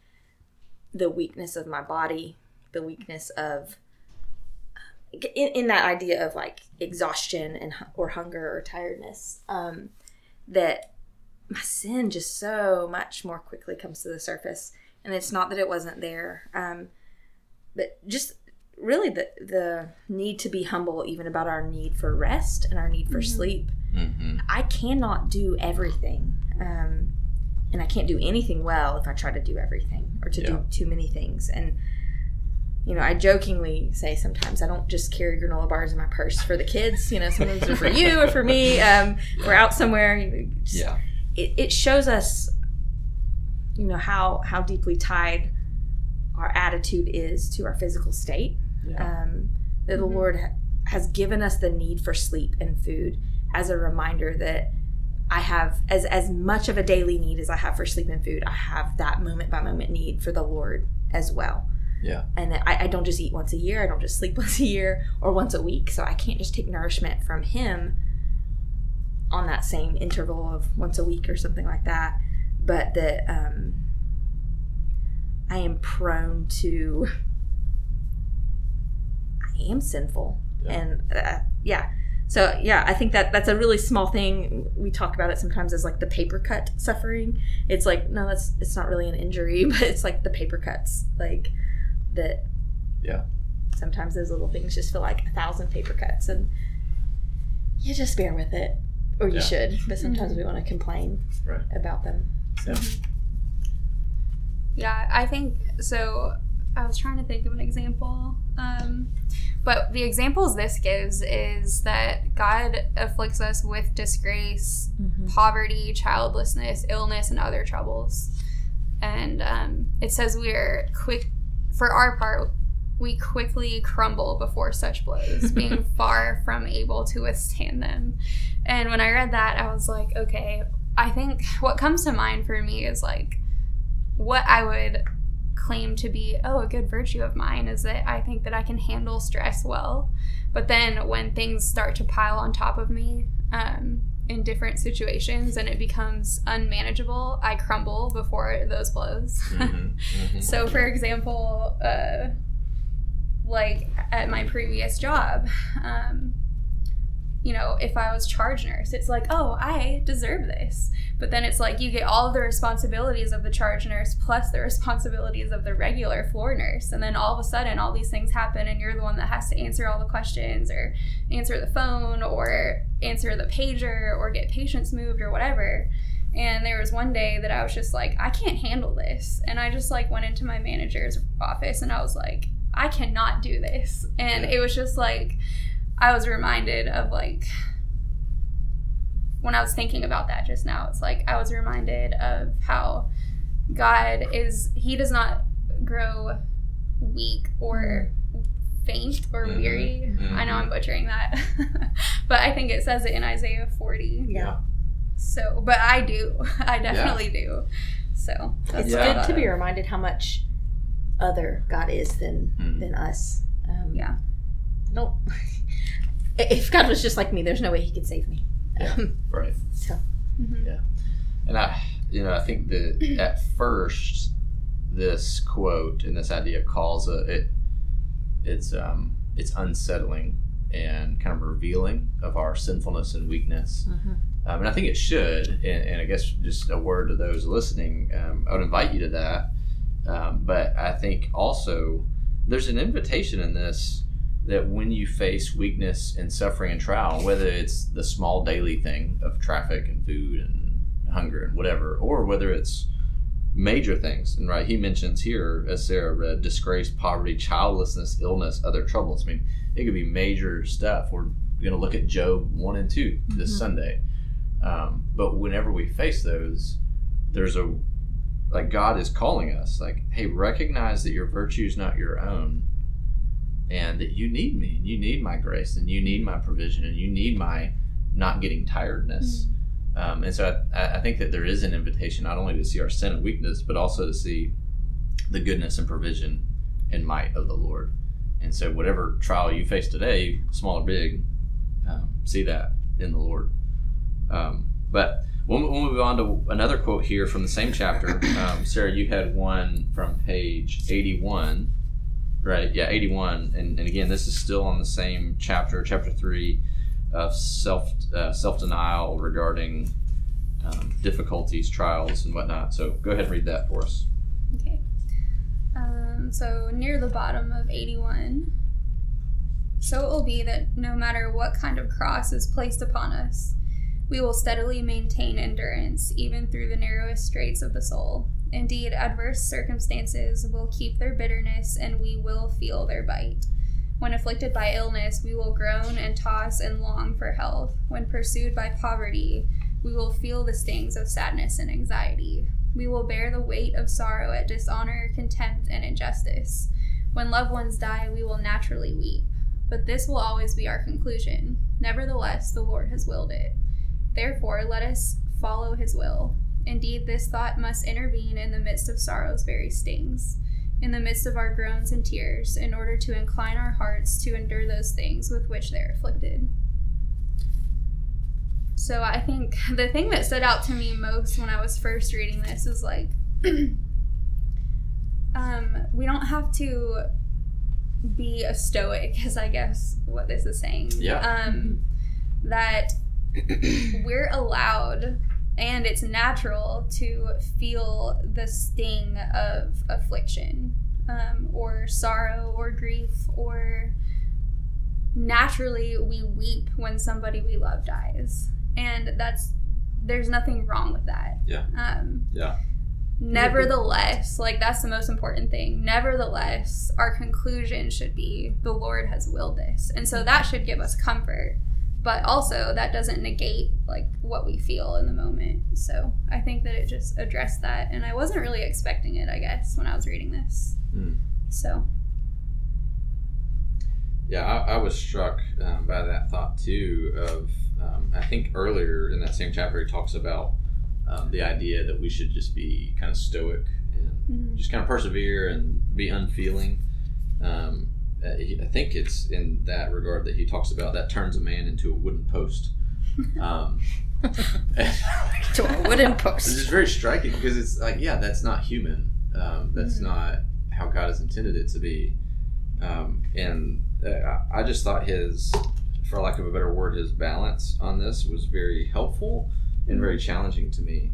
the weakness of my body, the weakness of in, in that idea of like exhaustion and or hunger or tiredness. Um, that my sin just so much more quickly comes to the surface, and it's not that it wasn't there, um, but just really the the need to be humble even about our need for rest and our need for sleep Mm-hmm. I cannot do everything. Um, and I can't do anything well if I try to do everything or to Yeah. do too many things. And, you know, I jokingly say sometimes I don't just carry granola bars in my purse for the kids. You know, sometimes they're for you or for me. Um, We're out somewhere. just- Yeah. It, it shows us, you know, how, how deeply tied our attitude is to our physical state Yeah. um, that the Mhm. Lord ha- has given us the need for sleep and food as a reminder that I have as as much of a daily need as I have for sleep and food. I have that moment by moment need for the Lord as well. Yeah. And that I, I don't just eat once a year. I don't just sleep once a year or once a week. So I can't just take nourishment from Him on that same interval of once a week or something like that. But that um, I am prone to. I am sinful, Yeah. and uh, yeah. So yeah, I think that that's a really small thing. We talk about it sometimes as like the paper cut suffering. It's like no, that's it's not really an injury, but it's like the paper cuts, like that. Yeah. Sometimes those little things just feel like a thousand paper cuts, and you just bear with it, or you Yeah. should. But sometimes we want to complain Right. about them. So Yeah, I think so. I was trying to think of an example. Um, but the examples this gives is that God afflicts us with disgrace, poverty, childlessness, illness, and other troubles. And um, it says we are quick, for our part, we quickly crumble before such blows, being far from able to withstand them. And when I read that, I was like, okay, I think what comes to mind for me is like what I would claim to be, oh, a good virtue of mine is that I think that I can handle stress well. But then when things start to pile on top of me um, in different situations and it becomes unmanageable, I crumble before those blows. Mhm. Mhm. So, for example, uh, like at my previous job, um, you know, if I was charge nurse, it's like, oh, I deserve this. But then it's like you get all of the responsibilities of the charge nurse plus the responsibilities of the regular floor nurse. And then all of a sudden, all these things happen, and you're the one that has to answer all the questions or answer the phone or answer the pager or get patients moved or whatever. And there was one day that I was just like, I can't handle this. And I just like went into my manager's office and I was like, I cannot do this. And it was just like, I was reminded of like, when I was thinking about that just now, it's like I was reminded of how God is, He does not grow weak or faint or Mhm. weary. I know. I'm butchering that, but I think it says it in Isaiah 40. Yeah. So, but I do. I definitely do. So, that's it's Yeah. good to be reminded how much other God is than Mhm. than us. Um, Yeah. I don't. If God was just like me, there's no way He could save me. Yeah. Um, Right. so Mhm. And I, you know, I think that at first, this quote and this idea calls a, it, it's um, it's unsettling and kind of revealing of our sinfulness and weakness. Um, and I think it should. And, and I guess just a word to those listening, um, I would invite you to that. Um, but I think also there's an invitation in this that when you face weakness and suffering and trial, whether it's the small daily thing of traffic and food and hunger and whatever, or whether it's major things, and right, he mentions here, as Sarah read, disgrace, poverty, childlessness, illness, other troubles. I mean, it could be major stuff. We're going to look at Job 1 and 2 this Mhm. Sunday. Um, but whenever we face those, there's a like God is calling us, like, hey, recognize that your virtue is not your own, and that you need me, and you need my grace, and you need my provision, and you need my not getting tiredness. Um, and so I, I think that there is an invitation not only to see our sin and weakness, but also to see the goodness and provision and might of the Lord. And so, whatever trial you face today, small or big, um, see that in the Lord. Um, but we'll, we'll, move on to another quote here from the same chapter. Um, Sarah, you had one from page 81, right? Yeah, 81. And, and again, this is still on the same chapter, chapter 3 of self uh, self denial regarding um, difficulties, trials, and whatnot. So go ahead and read that for us. Okay. Um, so near the bottom of 81. So it will be that no matter what kind of cross is placed upon us, we will steadily maintain endurance even through the narrowest straits of the soul. Indeed, adverse circumstances will keep their bitterness and we will feel their bite. When afflicted by illness, we will groan and toss and long for health. When pursued by poverty, we will feel the stings of sadness and anxiety. We will bear the weight of sorrow at dishonor, contempt, and injustice. When loved ones die, we will naturally weep. But this will always be our conclusion. Nevertheless, the Lord has willed it. Therefore, let us follow his will. Indeed, this thought must intervene in the midst of sorrow's very stings, in the midst of our groans and tears, in order to incline our hearts to endure those things with which they are afflicted. So I think the thing that stood out to me most when I was first reading this is like, um, we don't have to be a stoic, is I guess what this is saying. Yeah. Um, that we're allowed and it's natural to feel the sting of affliction um, or sorrow or grief or naturally we weep when somebody we love dies. And that's there's nothing wrong with that. Yeah. um, Yeah. nevertheless like that's the most important thing. Nevertheless our conclusion should be the lord has willed this. And so that should give us comfort but also that doesn't negate like what we feel in the moment so i think that it just addressed that and i wasn't really expecting it i guess when i was reading this Mm. so Yeah, I, I was struck um, by that thought too. Of um, I think earlier in that same chapter, he talks about um, the idea that we should just be kind of stoic and mhm. just kind of persevere and be unfeeling. Uh, he, I think it's in that regard that he talks about that turns a man into a wooden post. Um, To a wooden It's post. just very striking because it's like, yeah, that's not human. Um, that's Mhm. not how God has intended it to be. Um, and uh, I- I just thought his, for lack of a better word, his balance on this was very helpful and very challenging to me.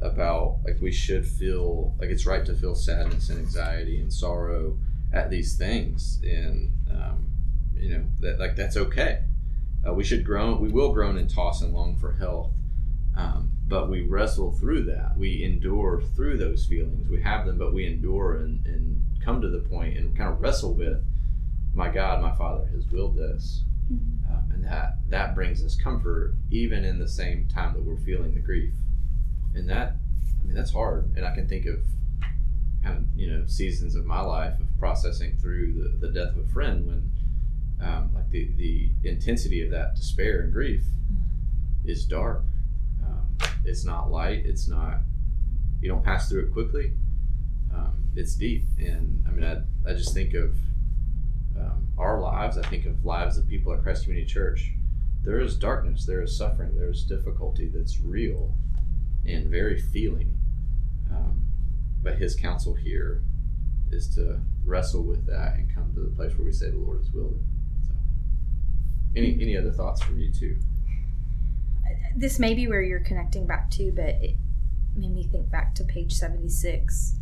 About like we should feel like it's right to feel sadness and anxiety and sorrow at these things, and um, you know that like that's okay. Uh, we should groan. We will groan and toss and long for health. Um, but we wrestle through that. We endure through those feelings. We have them, but we endure and, and come to the point and kind of wrestle with, my God, my Father has willed this, Mhm. um, and that that brings us comfort even in the same time that we're feeling the grief. And that, I mean, that's hard. And I can think of kind of you know seasons of my life of processing through the, the death of a friend when, um, like the the intensity of that despair and grief is dark. Um, it's not light. It's not. You don't pass through it quickly. Um, it's deep, and I mean, I, I just think of um, our lives. I think of lives of people at Christ Community Church. There is darkness. There is suffering. There is difficulty that's real and very feeling. Um, but His counsel here is to wrestle with that and come to the place where we say the Lord has willed it. So, any any other thoughts from you too? This may be where you're connecting back to, but it made me think back to page 76.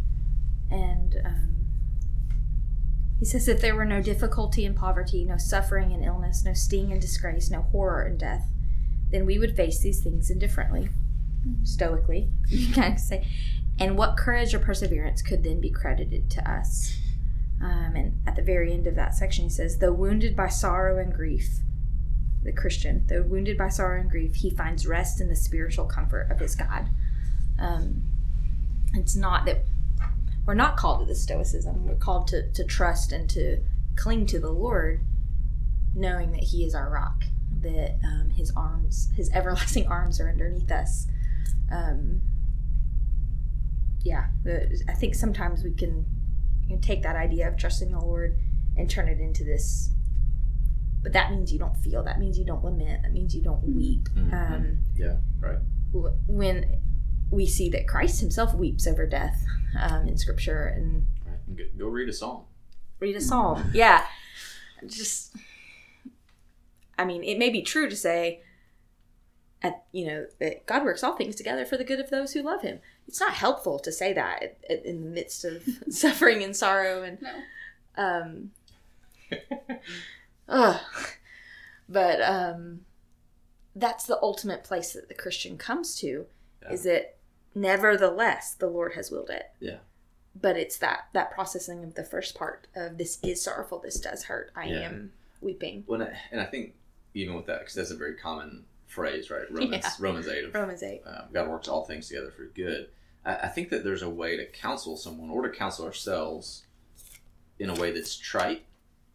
And um, he says, If there were no difficulty and poverty, no suffering and illness, no sting and disgrace, no horror and death, then we would face these things indifferently, stoically, you of say. And what courage or perseverance could then be credited to us? Um, and at the very end of that section, he says, Though wounded by sorrow and grief, the Christian, though wounded by sorrow and grief, he finds rest in the spiritual comfort of his God. Um, it's not that we're not called to the stoicism. We're called to, to trust and to cling to the Lord, knowing that He is our rock, that um, His arms, His everlasting arms, are underneath us. Um, yeah, the, I think sometimes we can You take that idea of trusting the Lord and turn it into this. But that means you don't feel. That means you don't lament. That means you don't weep. Mhm. Um, Yeah, right. when we see that Christ Himself weeps over death um, in Scripture, and right. Go, go read a psalm. read a psalm. Yeah, just. I mean, it may be true to say, at, you know, that God works all things together for the good of those who love Him. It's not helpful to say that at- at- in the midst of suffering and sorrow and No. um. ugh. But um, that's the ultimate place that the Christian comes to, Yeah. is that nevertheless the Lord has willed it. Yeah. But it's that that processing of the first part of this is sorrowful, this does hurt, I Yeah. am weeping. When I, and I think even with that, because that's a very common phrase, right? Romans Yeah. Romans eight of Romans eight. um, God works all things together for good. I, I think that there's a way to counsel someone or to counsel ourselves in a way that's trite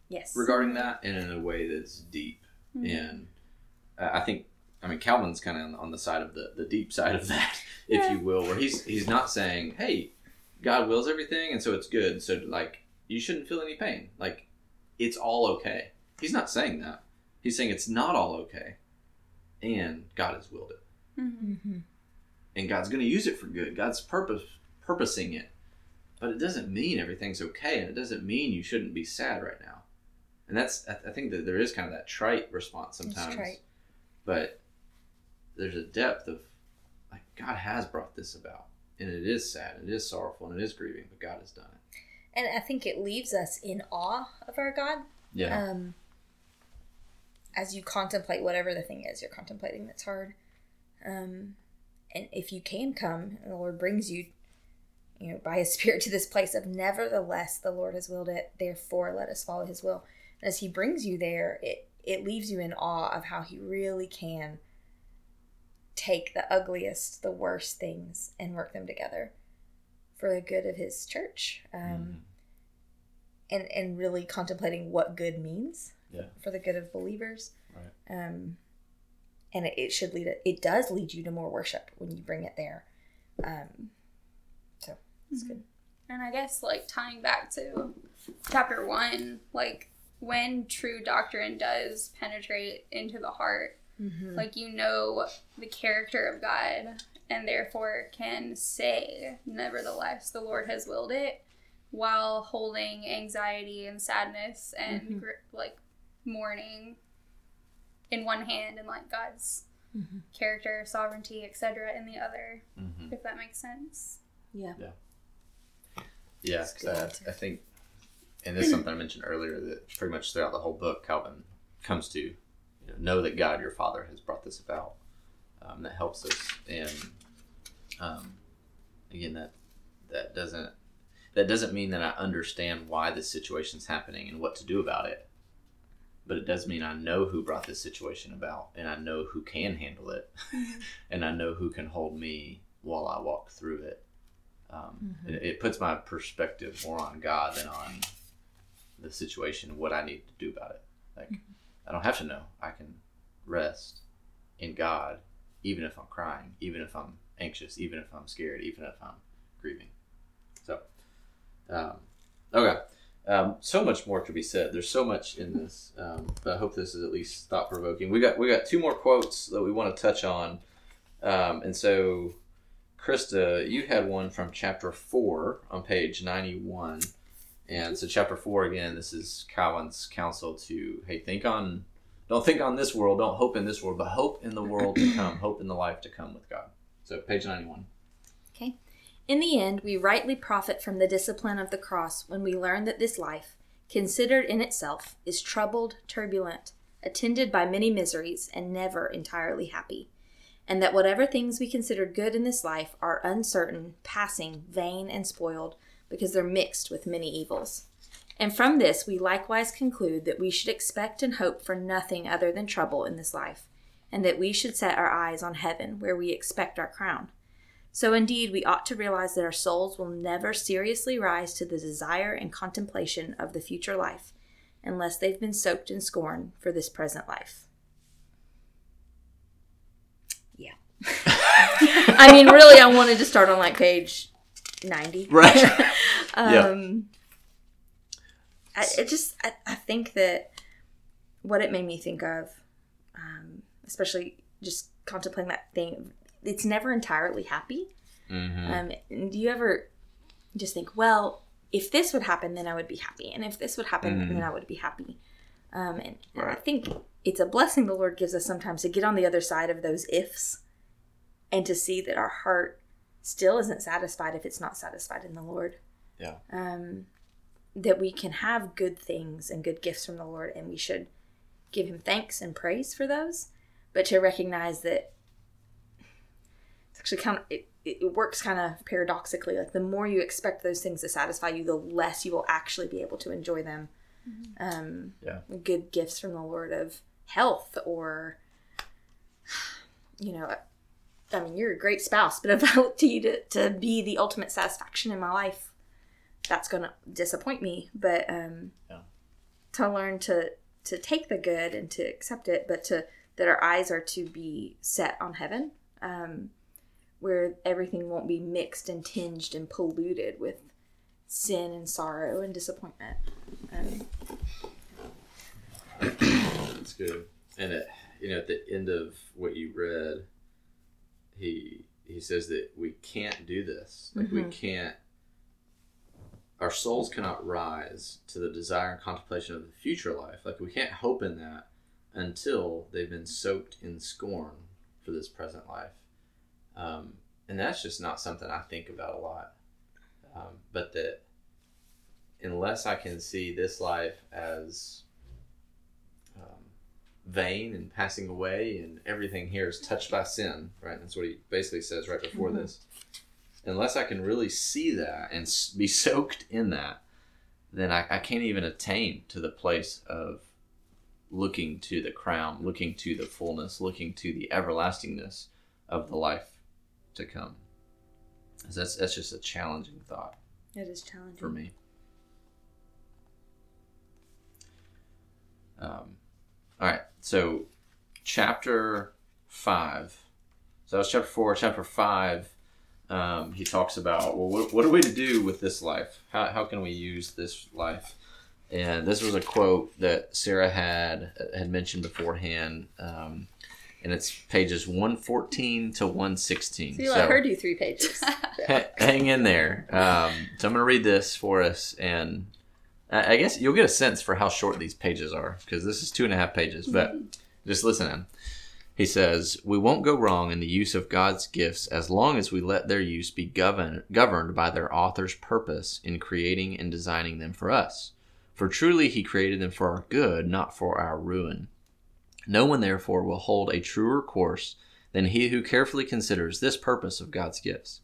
Yes. regarding that, and in a way that's deep. Mhm. And uh, I think, I mean, Calvin's kind of on, on the side of the, the deep side of that, if Yeah. you will, where he's he's not saying, "Hey, God wills everything, and so it's good." So like, you shouldn't feel any pain. Like, it's all okay. He's not saying that. He's saying it's not all okay, and God has willed it Mhm. hmm and God's going to use it for good. God's purpose purposing it, but it doesn't mean everything's okay, and it doesn't mean you shouldn't be sad right now. And that's I, I think that there is kind of that trite response It's sometimes, trite. but there's a depth of like God has brought this about, and it is sad, and it is sorrowful, and it is grieving, but God has done it. And I think it leaves us in awe of our God. Yeah, Um, as you contemplate whatever the thing is you're contemplating that's hard. Um, and if you can come, and the Lord brings you, you know, by His Spirit to this place of nevertheless the Lord has willed it, therefore let us follow His will. And as He brings you there, it it leaves you in awe of how He really can take the ugliest, the worst things and work them together for the good of His church. Um, Mhm. and and really contemplating what good means Yeah. for the good of believers. Right. Um, and it, it should lead it. It does lead you to more worship when you bring it there. Um, so it's good. And I guess like tying back to chapter one, like when true doctrine does penetrate into the heart, Mm-hmm. like you know the character of God and therefore can say, nevertheless, the Lord has willed it while holding anxiety and sadness and Mhm. gr- like mourning in one hand and like God's Mhm. character, sovereignty, etc. in the other, Mhm. if that makes sense. Yeah. Yeah, Yeah. good I. I think, and this is something I mentioned earlier that pretty much throughout the whole book, Calvin comes to you know, know that God, your Father, has brought this about. Um, that helps us, and um, again, that that doesn't that doesn't mean that I understand why this situation's happening and what to do about it. But it does mean I know who brought this situation about, and I know who can handle it, and I know who can hold me while I walk through it. Um, Mhm. it, it puts my perspective more on God than on the situation and what I need to do about it. Like, I don't have to know. I can rest in God, even if I'm crying, even if I'm anxious, even if I'm scared, even if I'm grieving. So, um, okay. Um, so much more to be said. There's so much in this, um, but I hope this is at least thought provoking. We got we got two more quotes that we want to touch on, um, and so Krista, you had one from chapter four on page ninety-one, and so chapter four again. This is Calvin's counsel to hey, think on, don't think on this world, don't hope in this world, but hope in the world to come, hope in the life to come with God. So page ninety-one. Okay. In the end, we rightly profit from the discipline of the cross when we learn that this life, considered in itself, is troubled, turbulent, attended by many miseries, and never entirely happy. And that whatever things we consider good in this life are uncertain, passing, vain, and spoiled, because they're mixed with many evils. And from this we likewise conclude that we should expect and hope for nothing other than trouble in this life, and that we should set our eyes on heaven, where we expect our crown. So indeed, we ought to realize that our souls will never seriously rise to the desire and contemplation of the future life unless they've been soaked in scorn for this present life. Yeah. I mean, really, I wanted to start on like page 90. Right. Yeah. um, I, it just I, I think that what it made me think of, um, especially just contemplating that thing, it's never entirely happy. Mm-hmm. Um, do you ever just think, well, if this would happen, then I would be happy, and if this would happen, Mhm. then I would be happy. Um, and and I think it's a blessing the Lord gives us sometimes to get on the other side of those ifs, and to see that our heart still isn't satisfied if it's not satisfied in the Lord. Yeah. Um, that we can have good things and good gifts from the Lord, and we should give Him thanks and praise for those, but to recognize that actually kind of it, it works kind of paradoxically like the more you expect those things to satisfy you the less you will actually be able to enjoy them um Yeah. good gifts from the lord of health or you know i mean you're a great spouse but if i look to you to, to be the ultimate satisfaction in my life that's gonna disappoint me but um Yeah. to learn to to take the good and to accept it but to that our eyes are to be set on heaven um where everything won't be mixed and tinged and polluted with sin and sorrow and disappointment. Um, That's good. And at, you know, at the end of what you read, he he says that we can't do this. Like we Mhm. can't. Our souls cannot rise to the desire and contemplation of the future life. Like we can't hope in that until they've been soaked in scorn for this present life. Um, and that's just not something I think about a lot. Um, but that unless I can see this life as um, vain and passing away, and everything here is touched by sin, right? That's what he basically says right before Mhm. this. Unless I can really see that and be soaked in that, then I, I can't even attain to the place of looking to the crown, looking to the fullness, looking to the everlastingness of the life to come. That's that's just a challenging thought it is challenging. for me. Um, all right, so chapter five. So that was chapter four. Chapter five, um, he talks about well, what, what are we to do with this life? How, how can we use this life? And this was a quote that Sarah had had mentioned beforehand, um, and it's pages one fourteen to one sixteen. So you let her do three pages. Hang in there. Um, so I'm going to read this for us, and I I guess you'll get a sense for how short these pages are because this is two and a half pages. But just listen in. He says, "We won't go wrong in the use of God's gifts as long as we let their use be governed governed by their author's purpose in creating and designing them for us. For truly, He created them for our good, not for our ruin. No one, therefore, will hold a truer course." Than he who carefully considers this purpose of God's gifts.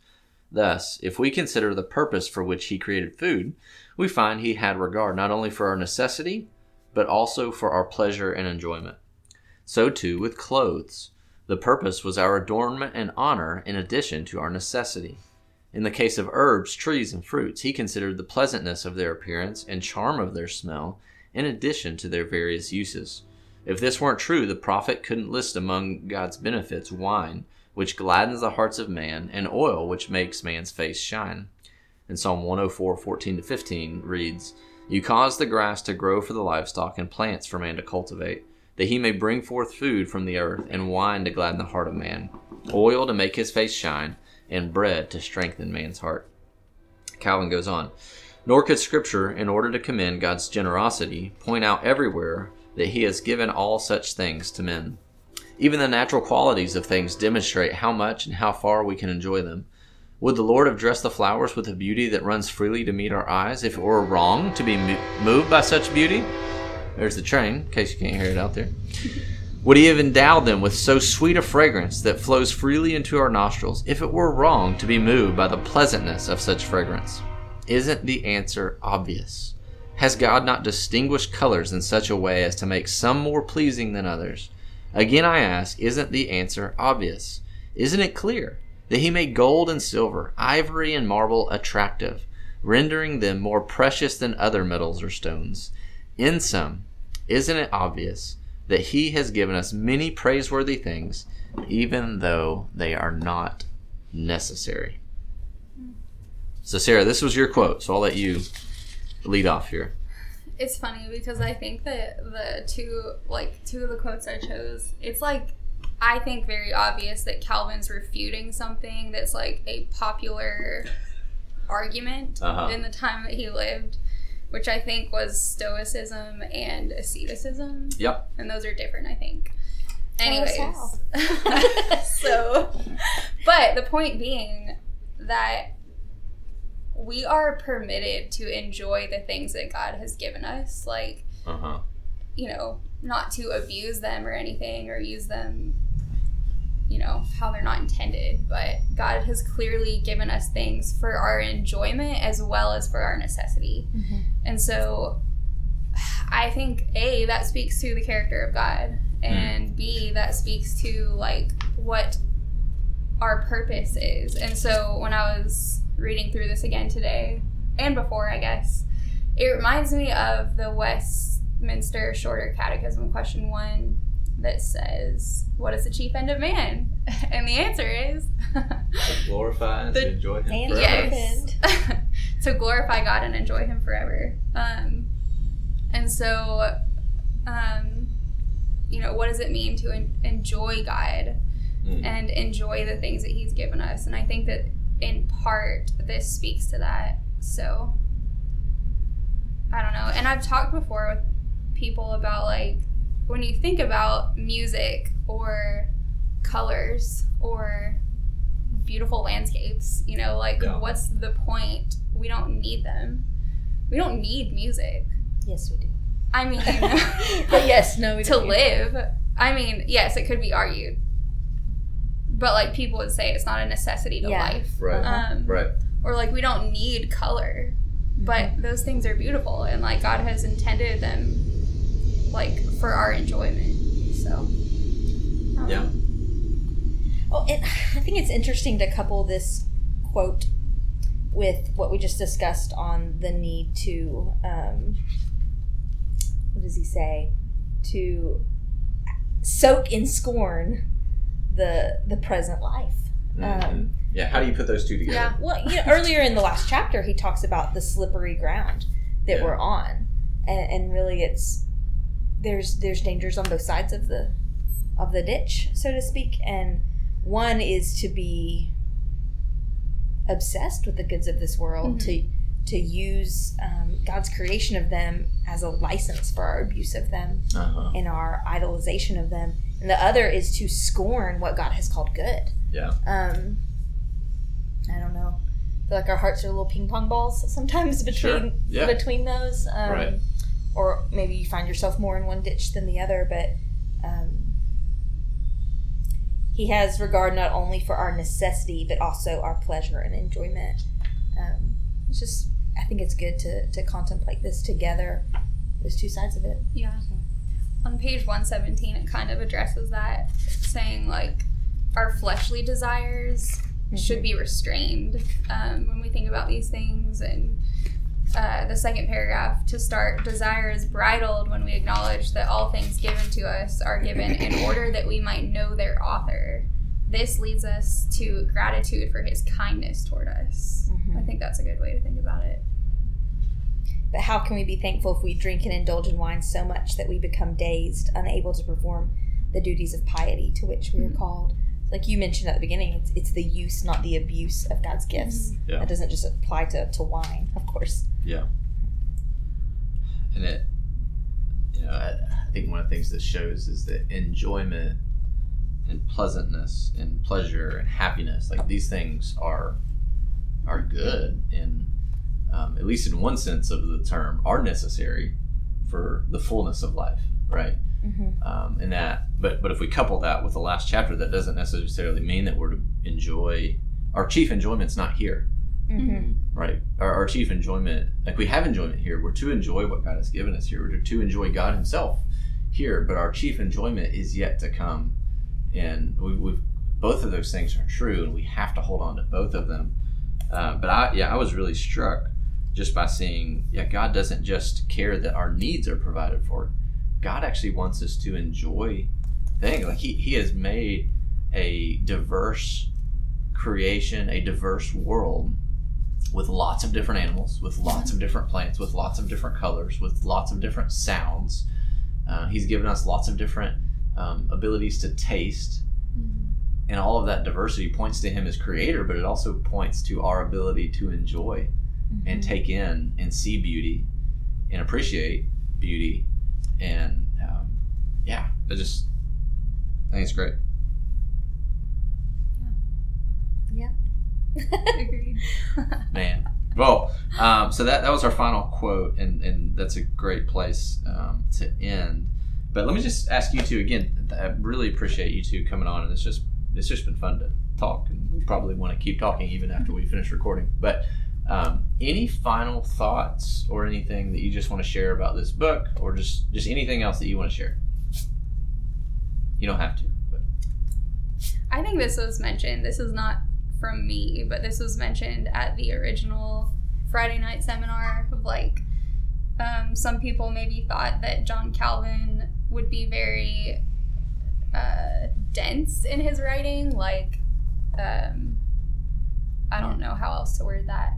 Thus, if we consider the purpose for which he created food, we find he had regard not only for our necessity, but also for our pleasure and enjoyment. So too with clothes. The purpose was our adornment and honor in addition to our necessity. In the case of herbs, trees, and fruits, he considered the pleasantness of their appearance and charm of their smell in addition to their various uses. If this weren't true, the prophet couldn't list among God's benefits wine, which gladdens the hearts of man, and oil, which makes man's face shine. And Psalm 104, 14 to 15 reads, You cause the grass to grow for the livestock, and plants for man to cultivate, that he may bring forth food from the earth, and wine to gladden the heart of man, oil to make his face shine, and bread to strengthen man's heart. Calvin goes on, Nor could Scripture, in order to commend God's generosity, point out everywhere that he has given all such things to men. Even the natural qualities of things demonstrate how much and how far we can enjoy them. Would the Lord have dressed the flowers with a beauty that runs freely to meet our eyes if it were wrong to be moved by such beauty? There's the train, in case you can't hear it out there. Would he have endowed them with so sweet a fragrance that flows freely into our nostrils if it were wrong to be moved by the pleasantness of such fragrance? Isn't the answer obvious? Has God not distinguished colors in such a way as to make some more pleasing than others? Again, I ask, isn't the answer obvious? Isn't it clear that He made gold and silver, ivory and marble attractive, rendering them more precious than other metals or stones? In sum, isn't it obvious that He has given us many praiseworthy things, even though they are not necessary? So, Sarah, this was your quote, so I'll let you lead off here. it's funny because I think that the two like two of the quotes I chose, it's like I think very obvious that Calvin's refuting something that's like a popular argument Uh-huh. in the time that he lived, which I think was Stoicism and asceticism. Yep. And those are different, I think. Anyways. so, but the point being that we are permitted to enjoy the things that God has given us. Like, Uh huh. you know, not to abuse them or anything or use them, you know, how they're not intended. But God has clearly given us things for our enjoyment as well as for our necessity. Mhm. And so I think A, that speaks to the character of God. And B, that speaks to like what our purpose is. And so when I was reading through this again today, and before, I guess, it reminds me of the Westminster Shorter Catechism, question one, that says, What is the chief end of man? And the answer is, To glorify and The- enjoy Him and forever. yes, to glorify God and enjoy Him forever. Um, and so, um, you know, what does it mean to en- enjoy God? Mm. and enjoy the things that he's given us. And I think that in part this speaks to that. So I don't know. And I've talked before with people about like when you think about music or colors or beautiful landscapes, you know, like Yeah. what's the point? We don't need them. We don't need music. Yes, we do. I mean, but yes, no, we to don't. live. I mean, yes, it could be argued, but like people would say, it's not a necessity to Yeah. life. Right. Um, right. Or like we don't need color, but those things are beautiful, and like God has intended them, like for our enjoyment. So. um, Yeah. Oh, and I think it's interesting to couple this quote with what we just discussed on the need to, um, what does he say? To soak in scorn the the present life. Mhm. Um, yeah. How do you put those two together? Yeah. well, you know, earlier in the last chapter, he talks about the slippery ground that Yeah. we're on, and, and really, it's there's there's dangers on both sides of the of the ditch, so to speak. And one is to be obsessed with the goods of this world, Mhm. to to use um, God's creation of them as a license for our abuse of them Uh-huh. and our idolization of them. And the other is to scorn what God has called good. Yeah. Um, I don't know. I feel like our hearts are little ping pong balls sometimes between Sure. Yeah. between those. Um, Right. Or maybe you find yourself more in one ditch than the other, but um, he has regard not only for our necessity but also our pleasure and enjoyment. Um, it's just, I think it's good to to contemplate this together, those two sides of it. Yeah. On page 117, it kind of addresses that, saying like our fleshly desires should be restrained um, when we think about these things. And uh, the second paragraph to start, desire is bridled when we acknowledge that all things given to us are given in order that we might know their author. This leads us to gratitude for his kindness toward us. Mhm. I think that's a good way to think about it. But how can we be thankful if we drink and indulge in wine so much that we become dazed, unable to perform the duties of piety to which we are Mhm. called? Like you mentioned at the beginning, it's, it's the use, not the abuse of God's gifts. Yeah. That doesn't just apply to, to wine, of course. Yeah. And it, you know, I, I think one of the things that shows is that enjoyment and pleasantness and pleasure and happiness, like these things are, are good and um, at least in one sense of the term, are necessary for the fullness of life, right? Mm-hmm. um, and that but but if we couple that with the last chapter that doesn't necessarily mean that we're to enjoy our chief enjoyment's not here. Mm-hmm. right. Our, our chief enjoyment like we have enjoyment here. We're to enjoy what god has given us here. We're to enjoy god himself here but our chief enjoyment is yet to come and we, we've both of those things are true and we have to hold on to both of them. Uh, but i yeah i was really struck just by seeing yeah god doesn't just care that our needs are provided for. God actually wants us to enjoy things. Like he, he has made a diverse creation a diverse world with lots of different animals, with lots of different plants, with lots of different colors, with lots of different sounds. Uh, he's given us lots of different um, abilities to taste. And all of that diversity points to him as creator, but it also points to our ability to enjoy and Mm-hmm. take in and see beauty and appreciate beauty. And um, yeah, I just, I think it's great. Yeah. yeah. Agreed. Man. Well, um, so that, that was our final quote, and, and that's a great place um, to end. But let me just ask you two again. I really appreciate you two coming on, and it's just it's just been fun to talk, and we probably want to keep talking even after we finish recording. But um, any final thoughts or anything that you just want to share about this book, or just just anything else that you want to share? You don't have to, but I think this was mentioned. This is not from me, but this was mentioned at the original Friday night seminar of like um, some people maybe thought that John Calvin would be very uh, dense in his writing, like um, I don't know how else to word that,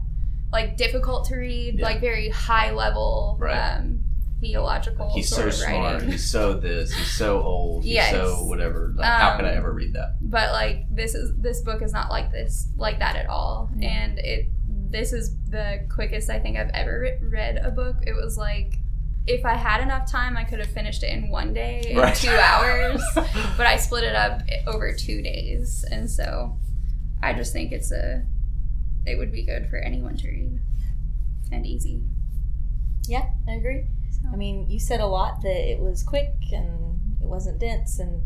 like difficult to read, Yeah. like very high level Right. um, theological he's sort so of smart. writing. He's so this. He's so old. He's Yes. so whatever. Like, how could I Um, ever read that? but like this is this book is not like this like that at all and it this is the quickest i think i've ever re- read a book it was like if i had enough time i could have finished it in one day in Right. two hours but i split it up over two days and so i just think it's a it would be good for anyone to read and easy Yeah, I agree. so. I mean, you said a lot that it was quick and it wasn't dense and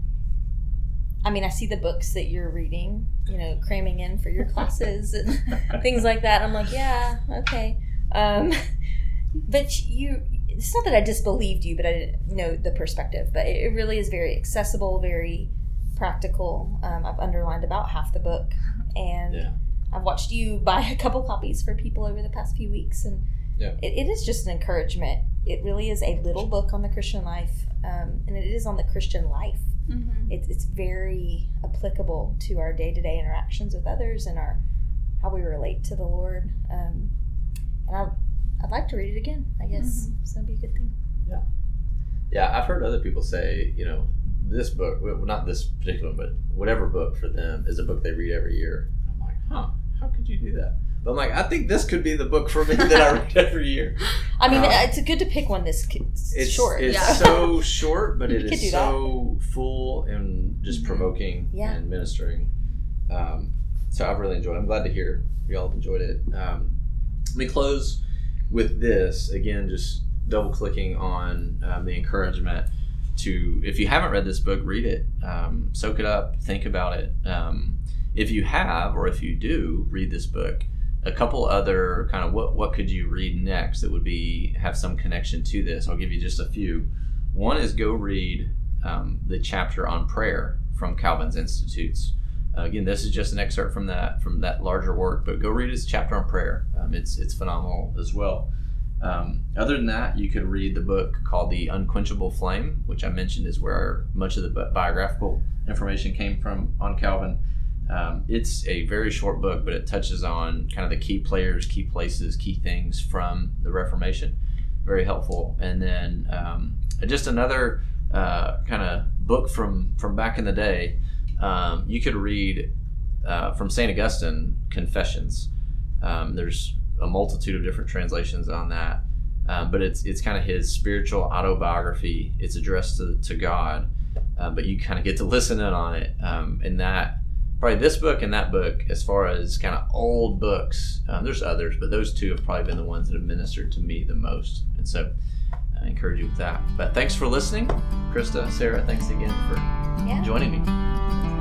I mean, I see the books that you're reading, you know, cramming in for your classes and things like that. I'm like, yeah, okay. Um, but you, it's not that I disbelieved you, but I didn't know the perspective. But it, it really is very accessible, very practical. Um, I've underlined about half the book, and Yeah. I've watched you buy a couple copies for people over the past few weeks, and Yeah. it, it is just an encouragement. It really is a little book on the Christian life, um, and it is on the Christian life Mhm. it's it's very applicable to our day to day interactions with others and our how we relate to the Lord. Um, and I, I'd like to read it again. I guess so. That'd be a good thing. Yeah, yeah. I've heard other people say, you know, this book, well, not this particular one, but whatever book for them is a book they read every year. I'm like, huh, how could you do that? But I'm like, I think this could be the book for me that I read every year. I mean, Um, it's good to pick one this It's short. It's Yeah. so short, but it is it could is do that. so full and just Mhm. provoking Yeah. and ministering. Um, so I've really enjoyed. it. I'm glad to hear y'all have enjoyed it. Um, let me close with this again, just double clicking on um, the encouragement to if you haven't read this book, read it, um, soak it up, think about it. Um, if you have, or if you do read this book, a couple other kind of what what could you read next that would be have some connection to this. I'll give you just a few. One is go read um, the chapter on prayer from Calvin's Institutes. Uh, again, this is just an excerpt from that from that larger work, but go read his chapter on prayer. Um, it's it's phenomenal as well. Um, other than that, you could read the book called The Unquenchable Flame, which I mentioned is where much of the biographical information came from on Calvin. Um, it's a very short book, but it touches on kind of the key players, key places, key things from the Reformation. Very helpful. And then um, just another uh, kind of book from from back in the day. Um, you could read uh, from Saint Augustine Confessions. Um, there's a multitude of different translations on that, um, but it's it's kind of his spiritual autobiography. It's addressed to, to God, uh, but you kind of get to listen in on it. Um, and that probably this book and that book, as far as kind of old books, um, there's others, but those two have probably been the ones that have ministered to me the most. And so I encourage you with that. But thanks for listening, Krista, Sarah. Thanks again for Yeah. joining me.